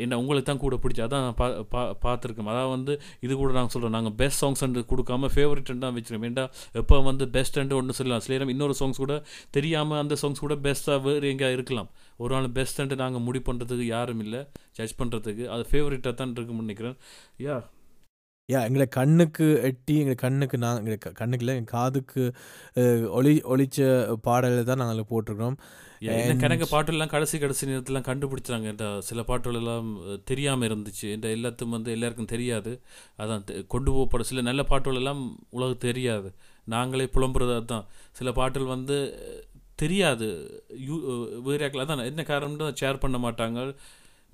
Speaker 2: என்ன உங்களுக்கு தான் கூட பிடிச்சி அதான் பா பா பார்த்துருக்கேன். அதாவது வந்து இது கூட நாங்கள் சொல்கிறோம் நாங்கள் பெஸ்ட் சாங்ஸ் கொடுக்காம ஃபேவரட் தான் வச்சுருக்கோம். ஏன்டா எப்போ வந்து பெஸ்ட் ஒன்று சொல்லலாம். சில நேரம் இன்னொரு சாங்ஸ் கூட தெரியாமல் அந்த சாங்ஸ் கூட பெஸ்ட்டாக வேறு எங்கேயா இருக்கலாம். ஒரு நாள் பெஸ்ட்டு நாங்கள் முடிவு பண்ணுறதுக்கு யாரும் இல்லை. ஜட்ஜ் பண்ணுறதுக்கு அது ஃபேவரட்டாக தான் இருக்கும்னு நினைக்கிறேன். யா
Speaker 1: யா எங்களை கண்ணுக்கு எட்டி எங்களை கண்ணுக்கு நான் எங்களை க- கண்ணுக்கு இல்லை எங்கள் காதுக்கு ஒளி ஒளிச்ச பாடலை தான் நாங்கள் போட்டிருக்கிறோம்.
Speaker 2: கணக்கு பாட்டெல்லாம் கடைசி கடைசி நேரத்துலாம் கண்டுபிடிச்சாங்க இந்த சில பாட்டுகள் எல்லாம் அஹ், தெரியாம இருந்துச்சு. இந்த எல்லாத்துக்கும் வந்து எல்லாருக்கும் தெரியாது. அதான் கொண்டு போகப்பட சில நல்ல பாட்டுகள் எல்லாம் உலகம் தெரியாது. நாங்களே புலம்புறது அதுதான். சில பாட்டுகள் வந்து தெரியாது. யூ வேறு அதான் என்ன காரணம்னு ஷேர் பண்ண மாட்டாங்க.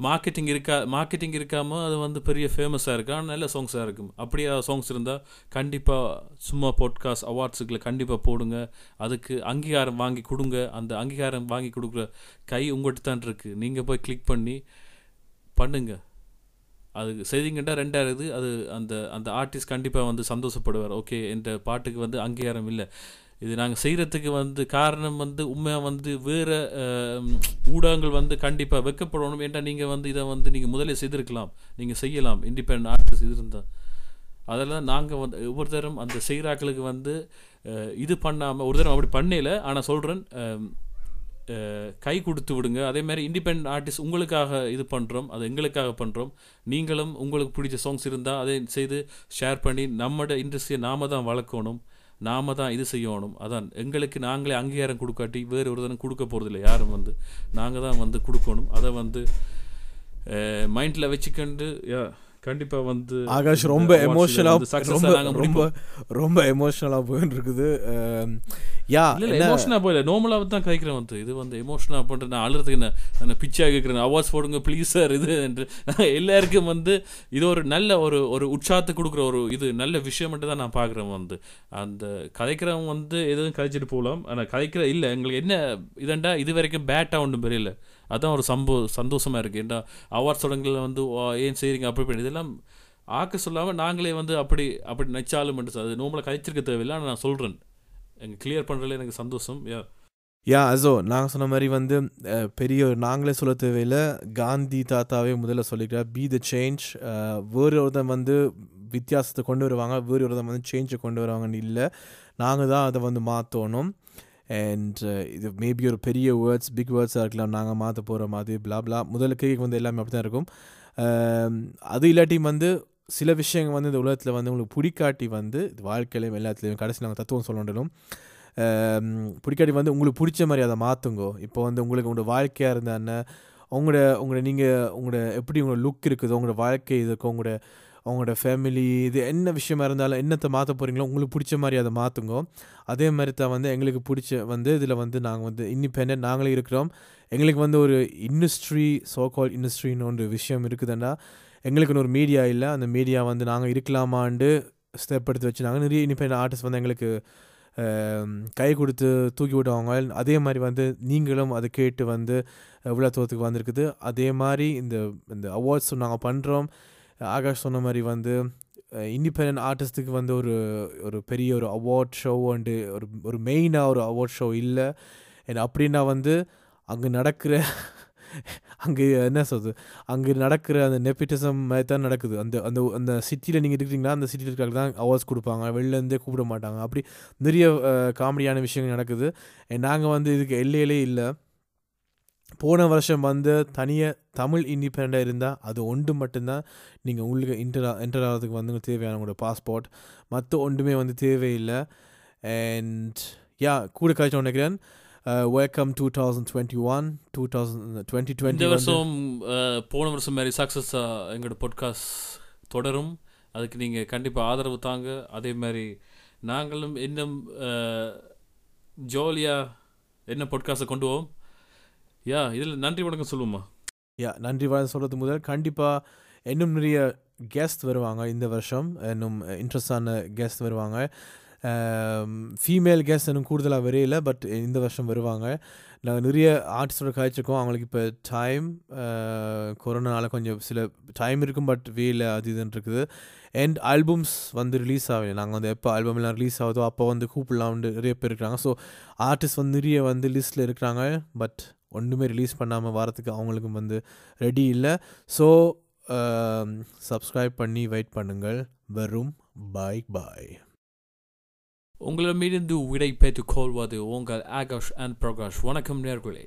Speaker 2: மார்க்கெட்டிங் இருக்கா மார்க்கெட்டிங் இருக்காமல் அது வந்து பெரிய ஃபேமஸாக இருக்கா? நல்ல சாங்ஸாக இருக்கும். அப்படியே சாங்ஸ் இருந்தால் கண்டிப்பாக சும்மா பாட்காஸ்ட் அவார்ட்ஸுக்குள்ள கண்டிப்பாக போடுங்க. அதுக்கு அங்கீகாரம் வாங்கி கொடுங்க. அந்த அங்கீகாரம் வாங்கி கொடுக்குற கை உங்கள்கிட்ட தான் இருக்குது நீங்கள் போய் கிளிக் பண்ணி பண்ணுங்க. அது செய்திங்கன்னா ரெண்டாவது அது அந்த அந்த ஆர்டிஸ்ட் கண்டிப்பாக வந்து சந்தோஷப்படுவார். ஓகே இந்த பாட்டுக்கு வந்து அங்கீகாரம் இல்லை. இது நாங்கள் செய்கிறதுக்கு வந்து காரணம் வந்து உண்மையாக வந்து வேறு ஊடகங்கள் வந்து கண்டிப்பாக வெக்கப்படணும். ஏன்டா நீங்கள் வந்து இதை வந்து நீங்கள் முதலே செய்திருக்கலாம். நீங்கள் செய்யலாம். இண்டிபெண்ட் ஆர்டிஸ்ட் இருந்தால் அதெல்லாம் நாங்கள் வந்து ஒவ்வொரு தரம் அந்த செய்கிறாக்களுக்கு வந்து இது பண்ணாமல் ஒரு தரம் அப்படி பண்ணல ஆனால் சொல்கிறேன் கை கொடுத்து விடுங்க. அதே மாதிரி இண்டிபெண்ட் ஆர்டிஸ்ட் உங்களுக்காக இது பண்ணுறோம் அது எங்களுக்காக பண்ணுறோம் நீங்களும் உங்களுக்கு பிடிச்ச சாங்ஸ் இருந்தால் அதை செய்து ஷேர் பண்ணி நம்மட இண்டஸ்ட்ரியை நாம தான் வளர்க்கணும். நாம தான் இது செய்யணும். அதான் எங்களுக்கு நாங்களே அங்கீகாரம் கொடுக்காட்டி வேறு ஒரு கொடுக்க போகிறதில்ல யாரும் வந்து நாங்கள் தான் வந்து கொடுக்கணும். அதை வந்து மைண்டில் வச்சுக்கண்டு கண்டிப்பா வந்து
Speaker 1: ஆகாஷ் ரொம்ப எமோஷனலா ரொம்ப ரொம்ப. ரொம்ப எமோஷனலா போயிட்டு இருக்குது யா
Speaker 2: இல்ல எமோஷனா போயில. நார்மலா தான் கதைக்கிறேன் வந்து. இது வந்து எமோஷனா போட்டு நான் அழுறதுக்கு என்ன நான் பிச்சா கேட்கிறேன் அவார்ட்ஸ் போடுங்க ப்ளீஸ் சார் இது என்று. எல்லாருக்கும் வந்து இது ஒரு நல்ல ஒரு ஒரு உற்சாகத்தை கொடுக்குற ஒரு இது நல்ல விஷயம் மட்டும் தான் நான் பார்க்குறேன் வந்து. அந்த கதைக்கிறவன் வந்து எதுவும் கதைச்சிட்டு போகலாம். ஆனால் கதைக்கிற இல்லை எங்களுக்கு என்ன இதண்டா இது வரைக்கும் பேட்டாக ஒன்றும் பெரியல. அதுதான் ஒரு சம்போ சந்தோஷமாக இருக்குது ஏன்னா அவார்ட் சடங்குகளில் வந்து "ஓ, ஏன் செய்கிறீங்க அப்படி பண்ணி இதெல்லாம் ஆக்க சொல்லாமல் நாங்களே வந்து அப்படி அப்படி நச்சாலும் அது நோம்பளை கழிச்சிருக்க தேவையில்லை. ஆனால் நான் சொல்கிறேன் எங்கள் கிளியர் பண்ணுறதுல எனக்கு சந்தோஷம். யா.
Speaker 1: யா அசோ நாங்கள் சொன்ன மாதிரி வந்து பெரிய நாங்களே சொல்ல தேவையில்லை. காந்தி தாத்தாவே முதல்ல சொல்லிக்கிறார் பி த சேஞ்ச் வேறு ஒருத்தன் வந்து வித்தியாசத்தை கொண்டு வருவாங்க வேறு ஒருத்தன் வந்து சேஞ்சை கொண்டு வருவாங்கன்னு இல்லை. நாங்கள் தான் அதை வந்து மாற்றணும் அண்ட் uh, இது மேபி ஒரு பெரிய வேர்ட்ஸ் பிக் வேர்ட்ஸாக இருக்கலாம். நாங்கள் மாற்ற போகிற மாதிரி பிளாப்லா blah. முதல்ல வந்து எல்லாமே அப்படி தான் இருக்கும் um, அது இல்லாட்டி வந்து சில விஷயங்கள் வந்து இந்த உலகத்தில் வந்து உங்களுக்கு பிடிக்காட்டி வந்து வாழ்க்கையிலையும் எல்லாத்துலேயும் கடைசி நாங்கள் தத்துவம் சொல்லணும் um, பிடிக்காட்டி வந்து உங்களுக்கு பிடிச்ச மாதிரி அதை மாற்றுங்கோ இப்போ வந்து உங்களுக்கு உங்களோட வாழ்க்கையாக இருந்தானே உங்களோட உங்களோட நீங்கள் உங்களோட எப்படி உங்களோட லுக் இருக்குதோ உங்களோட வாழ்க்கை இருக்கோ உங்களோட அவங்களோட ஃபேமிலி இது என்ன விஷயமா இருந்தாலும் என்னத்தை மாற்ற போகிறீங்களோ உங்களுக்கு பிடிச்ச மாதிரி அதை மாற்றுங்கோ அதே மாதிரி தான் வந்து எங்களுக்கு பிடிச்ச வந்து இதில் வந்து நாங்கள் வந்து இண்டிபெண்ட் நாங்களே இருக்கிறோம். எங்களுக்கு வந்து ஒரு இண்டஸ்ட்ரி சோகால் இண்டஸ்ட்ரின்னு ஒரு விஷயம் இருக்குதுன்னா எங்களுக்குன்னு ஒரு மீடியா இல்லை. அந்த மீடியா வந்து நாங்கள் இருக்கலாமான்னு ஸ்டெப் எடுத்து வச்சு நாங்கள் நிறைய இண்டிபெண்ட் ஆர்டிஸ்ட் வந்து எங்களுக்கு கை கொடுத்து தூக்கி விடுவாங்க. அதே மாதிரி வந்து நீங்களும் அதை கேட்டு வந்து இவ்வளோ வந்திருக்குது. அதே மாதிரி இந்த இந்த அவார்ட்ஸும் நாங்கள் பண்ணுறோம் ஆகாஷ் சொன்ன மாதிரி வந்து இண்டிபெண்ட் ஆர்டிஸ்ட்டுக்கு வந்து ஒரு ஒரு பெரிய ஒரு அவார்ட் ஷோ அண்டு ஒரு ஒரு மெயினாக ஒரு அவார்ட் ஷோ இல்லை. என் அப்படின்னா வந்து அங்கே நடக்கிற அங்கே என்ன சொல்றது? அங்கே நடக்கிற அந்த நெப்பிட்டிசம் மாதிரி தான் நடக்குது. அந்த அந்த அந்த சிட்டியில் நீங்கள் இருக்கிறீங்கன்னா அந்த சிட்டியில் தான் அவார்ட்ஸ் கொடுப்பாங்க. வெளிலேருந்தே கூப்பிட மாட்டாங்க. அப்படி நிறைய காமெடியான விஷயங்கள் நடக்குது. நாங்கள் வந்து இதுக்கு எல்லையிலே இல்லை. போன வருஷம் வந்து தனியாக தமிழ் இண்டிபெண்டாக இருந்தால் அது ஒன்று மட்டும்தான் நீங்கள் உங்களுக்கு இன்டர் என்டர் ஆகிறதுக்கு வந்து தேவையான உங்களோட பாஸ்போர்ட் மற்ற ஒன்றுமே வந்து தேவையில்லை. அண்ட் யா கூட கழிச்சு நினைக்கிறேன் welcome two thousand twenty one two thousand twenty twenty
Speaker 2: வருஷம் போன வருஷம் மாதிரி சக்ஸஸாக எங்களோட பாட்காஸ்ட் தொடரும். அதுக்கு நீங்கள் கண்டிப்பாக ஆதரவு தாங்க. அதே மாதிரி நாங்களும் இன்னும் ஜாலியாக என்ன பாட்காஸ்ட்டை கொண்டு போவோம்? யா இதில் நன்றி வணக்கம் சொல்லுவோமா
Speaker 1: யா நன்றி வணக்கம் சொல்கிறது முதல். கண்டிப்பாக இன்னும் நிறைய கெஸ்ட் வருவாங்க இந்த வருஷம். இன்னும் இன்ட்ரெஸ்டான கெஸ்ட் வருவாங்க. ஃபீமேல் கெஸ்ட் இன்னும் கூடுதலாக வரையில பட் இந்த வருஷம் வருவாங்க. நாங்கள் நிறைய ஆர்டிஸ்டோட காய்ச்சிருக்கோம். அவங்களுக்கு இப்போ டைம் கொரோனானால கொஞ்சம் சில டைம் இருக்கும் பட் வேலை அது இதுன்னு இருக்குது. அண்ட் ஆல்பம்ஸ் வந்து ரிலீஸ் ஆகல. நாங்கள் வந்து எப்போ ஆல்பம்லாம் ரிலீஸ் ஆகுதோ அப்போ வந்து கூப்பிடலாம்னு நிறைய பேர் இருக்கிறாங்க. ஸோ ஆர்டிஸ்ட் வந்து நிறைய வந்து லிஸ்ட்டில் இருக்கிறாங்க பட் ஒன்றுமே ரிலீஸ் பண்ணாமல் வரத்துக்கு அவங்களுக்கும் வந்து ரெடி இல்லை. ஸோ சப்ஸ்கிரைப் um, பண்ணி வெயிட் பண்ணுங்கள். வெறும் பாய் பாய்
Speaker 2: உங்களிடமிருந்து விடை பெற்றுக் கொள்வது உங்கள் ஆகாஷ் அண்ட் பிரகாஷ். வணக்கம் நேர்களே.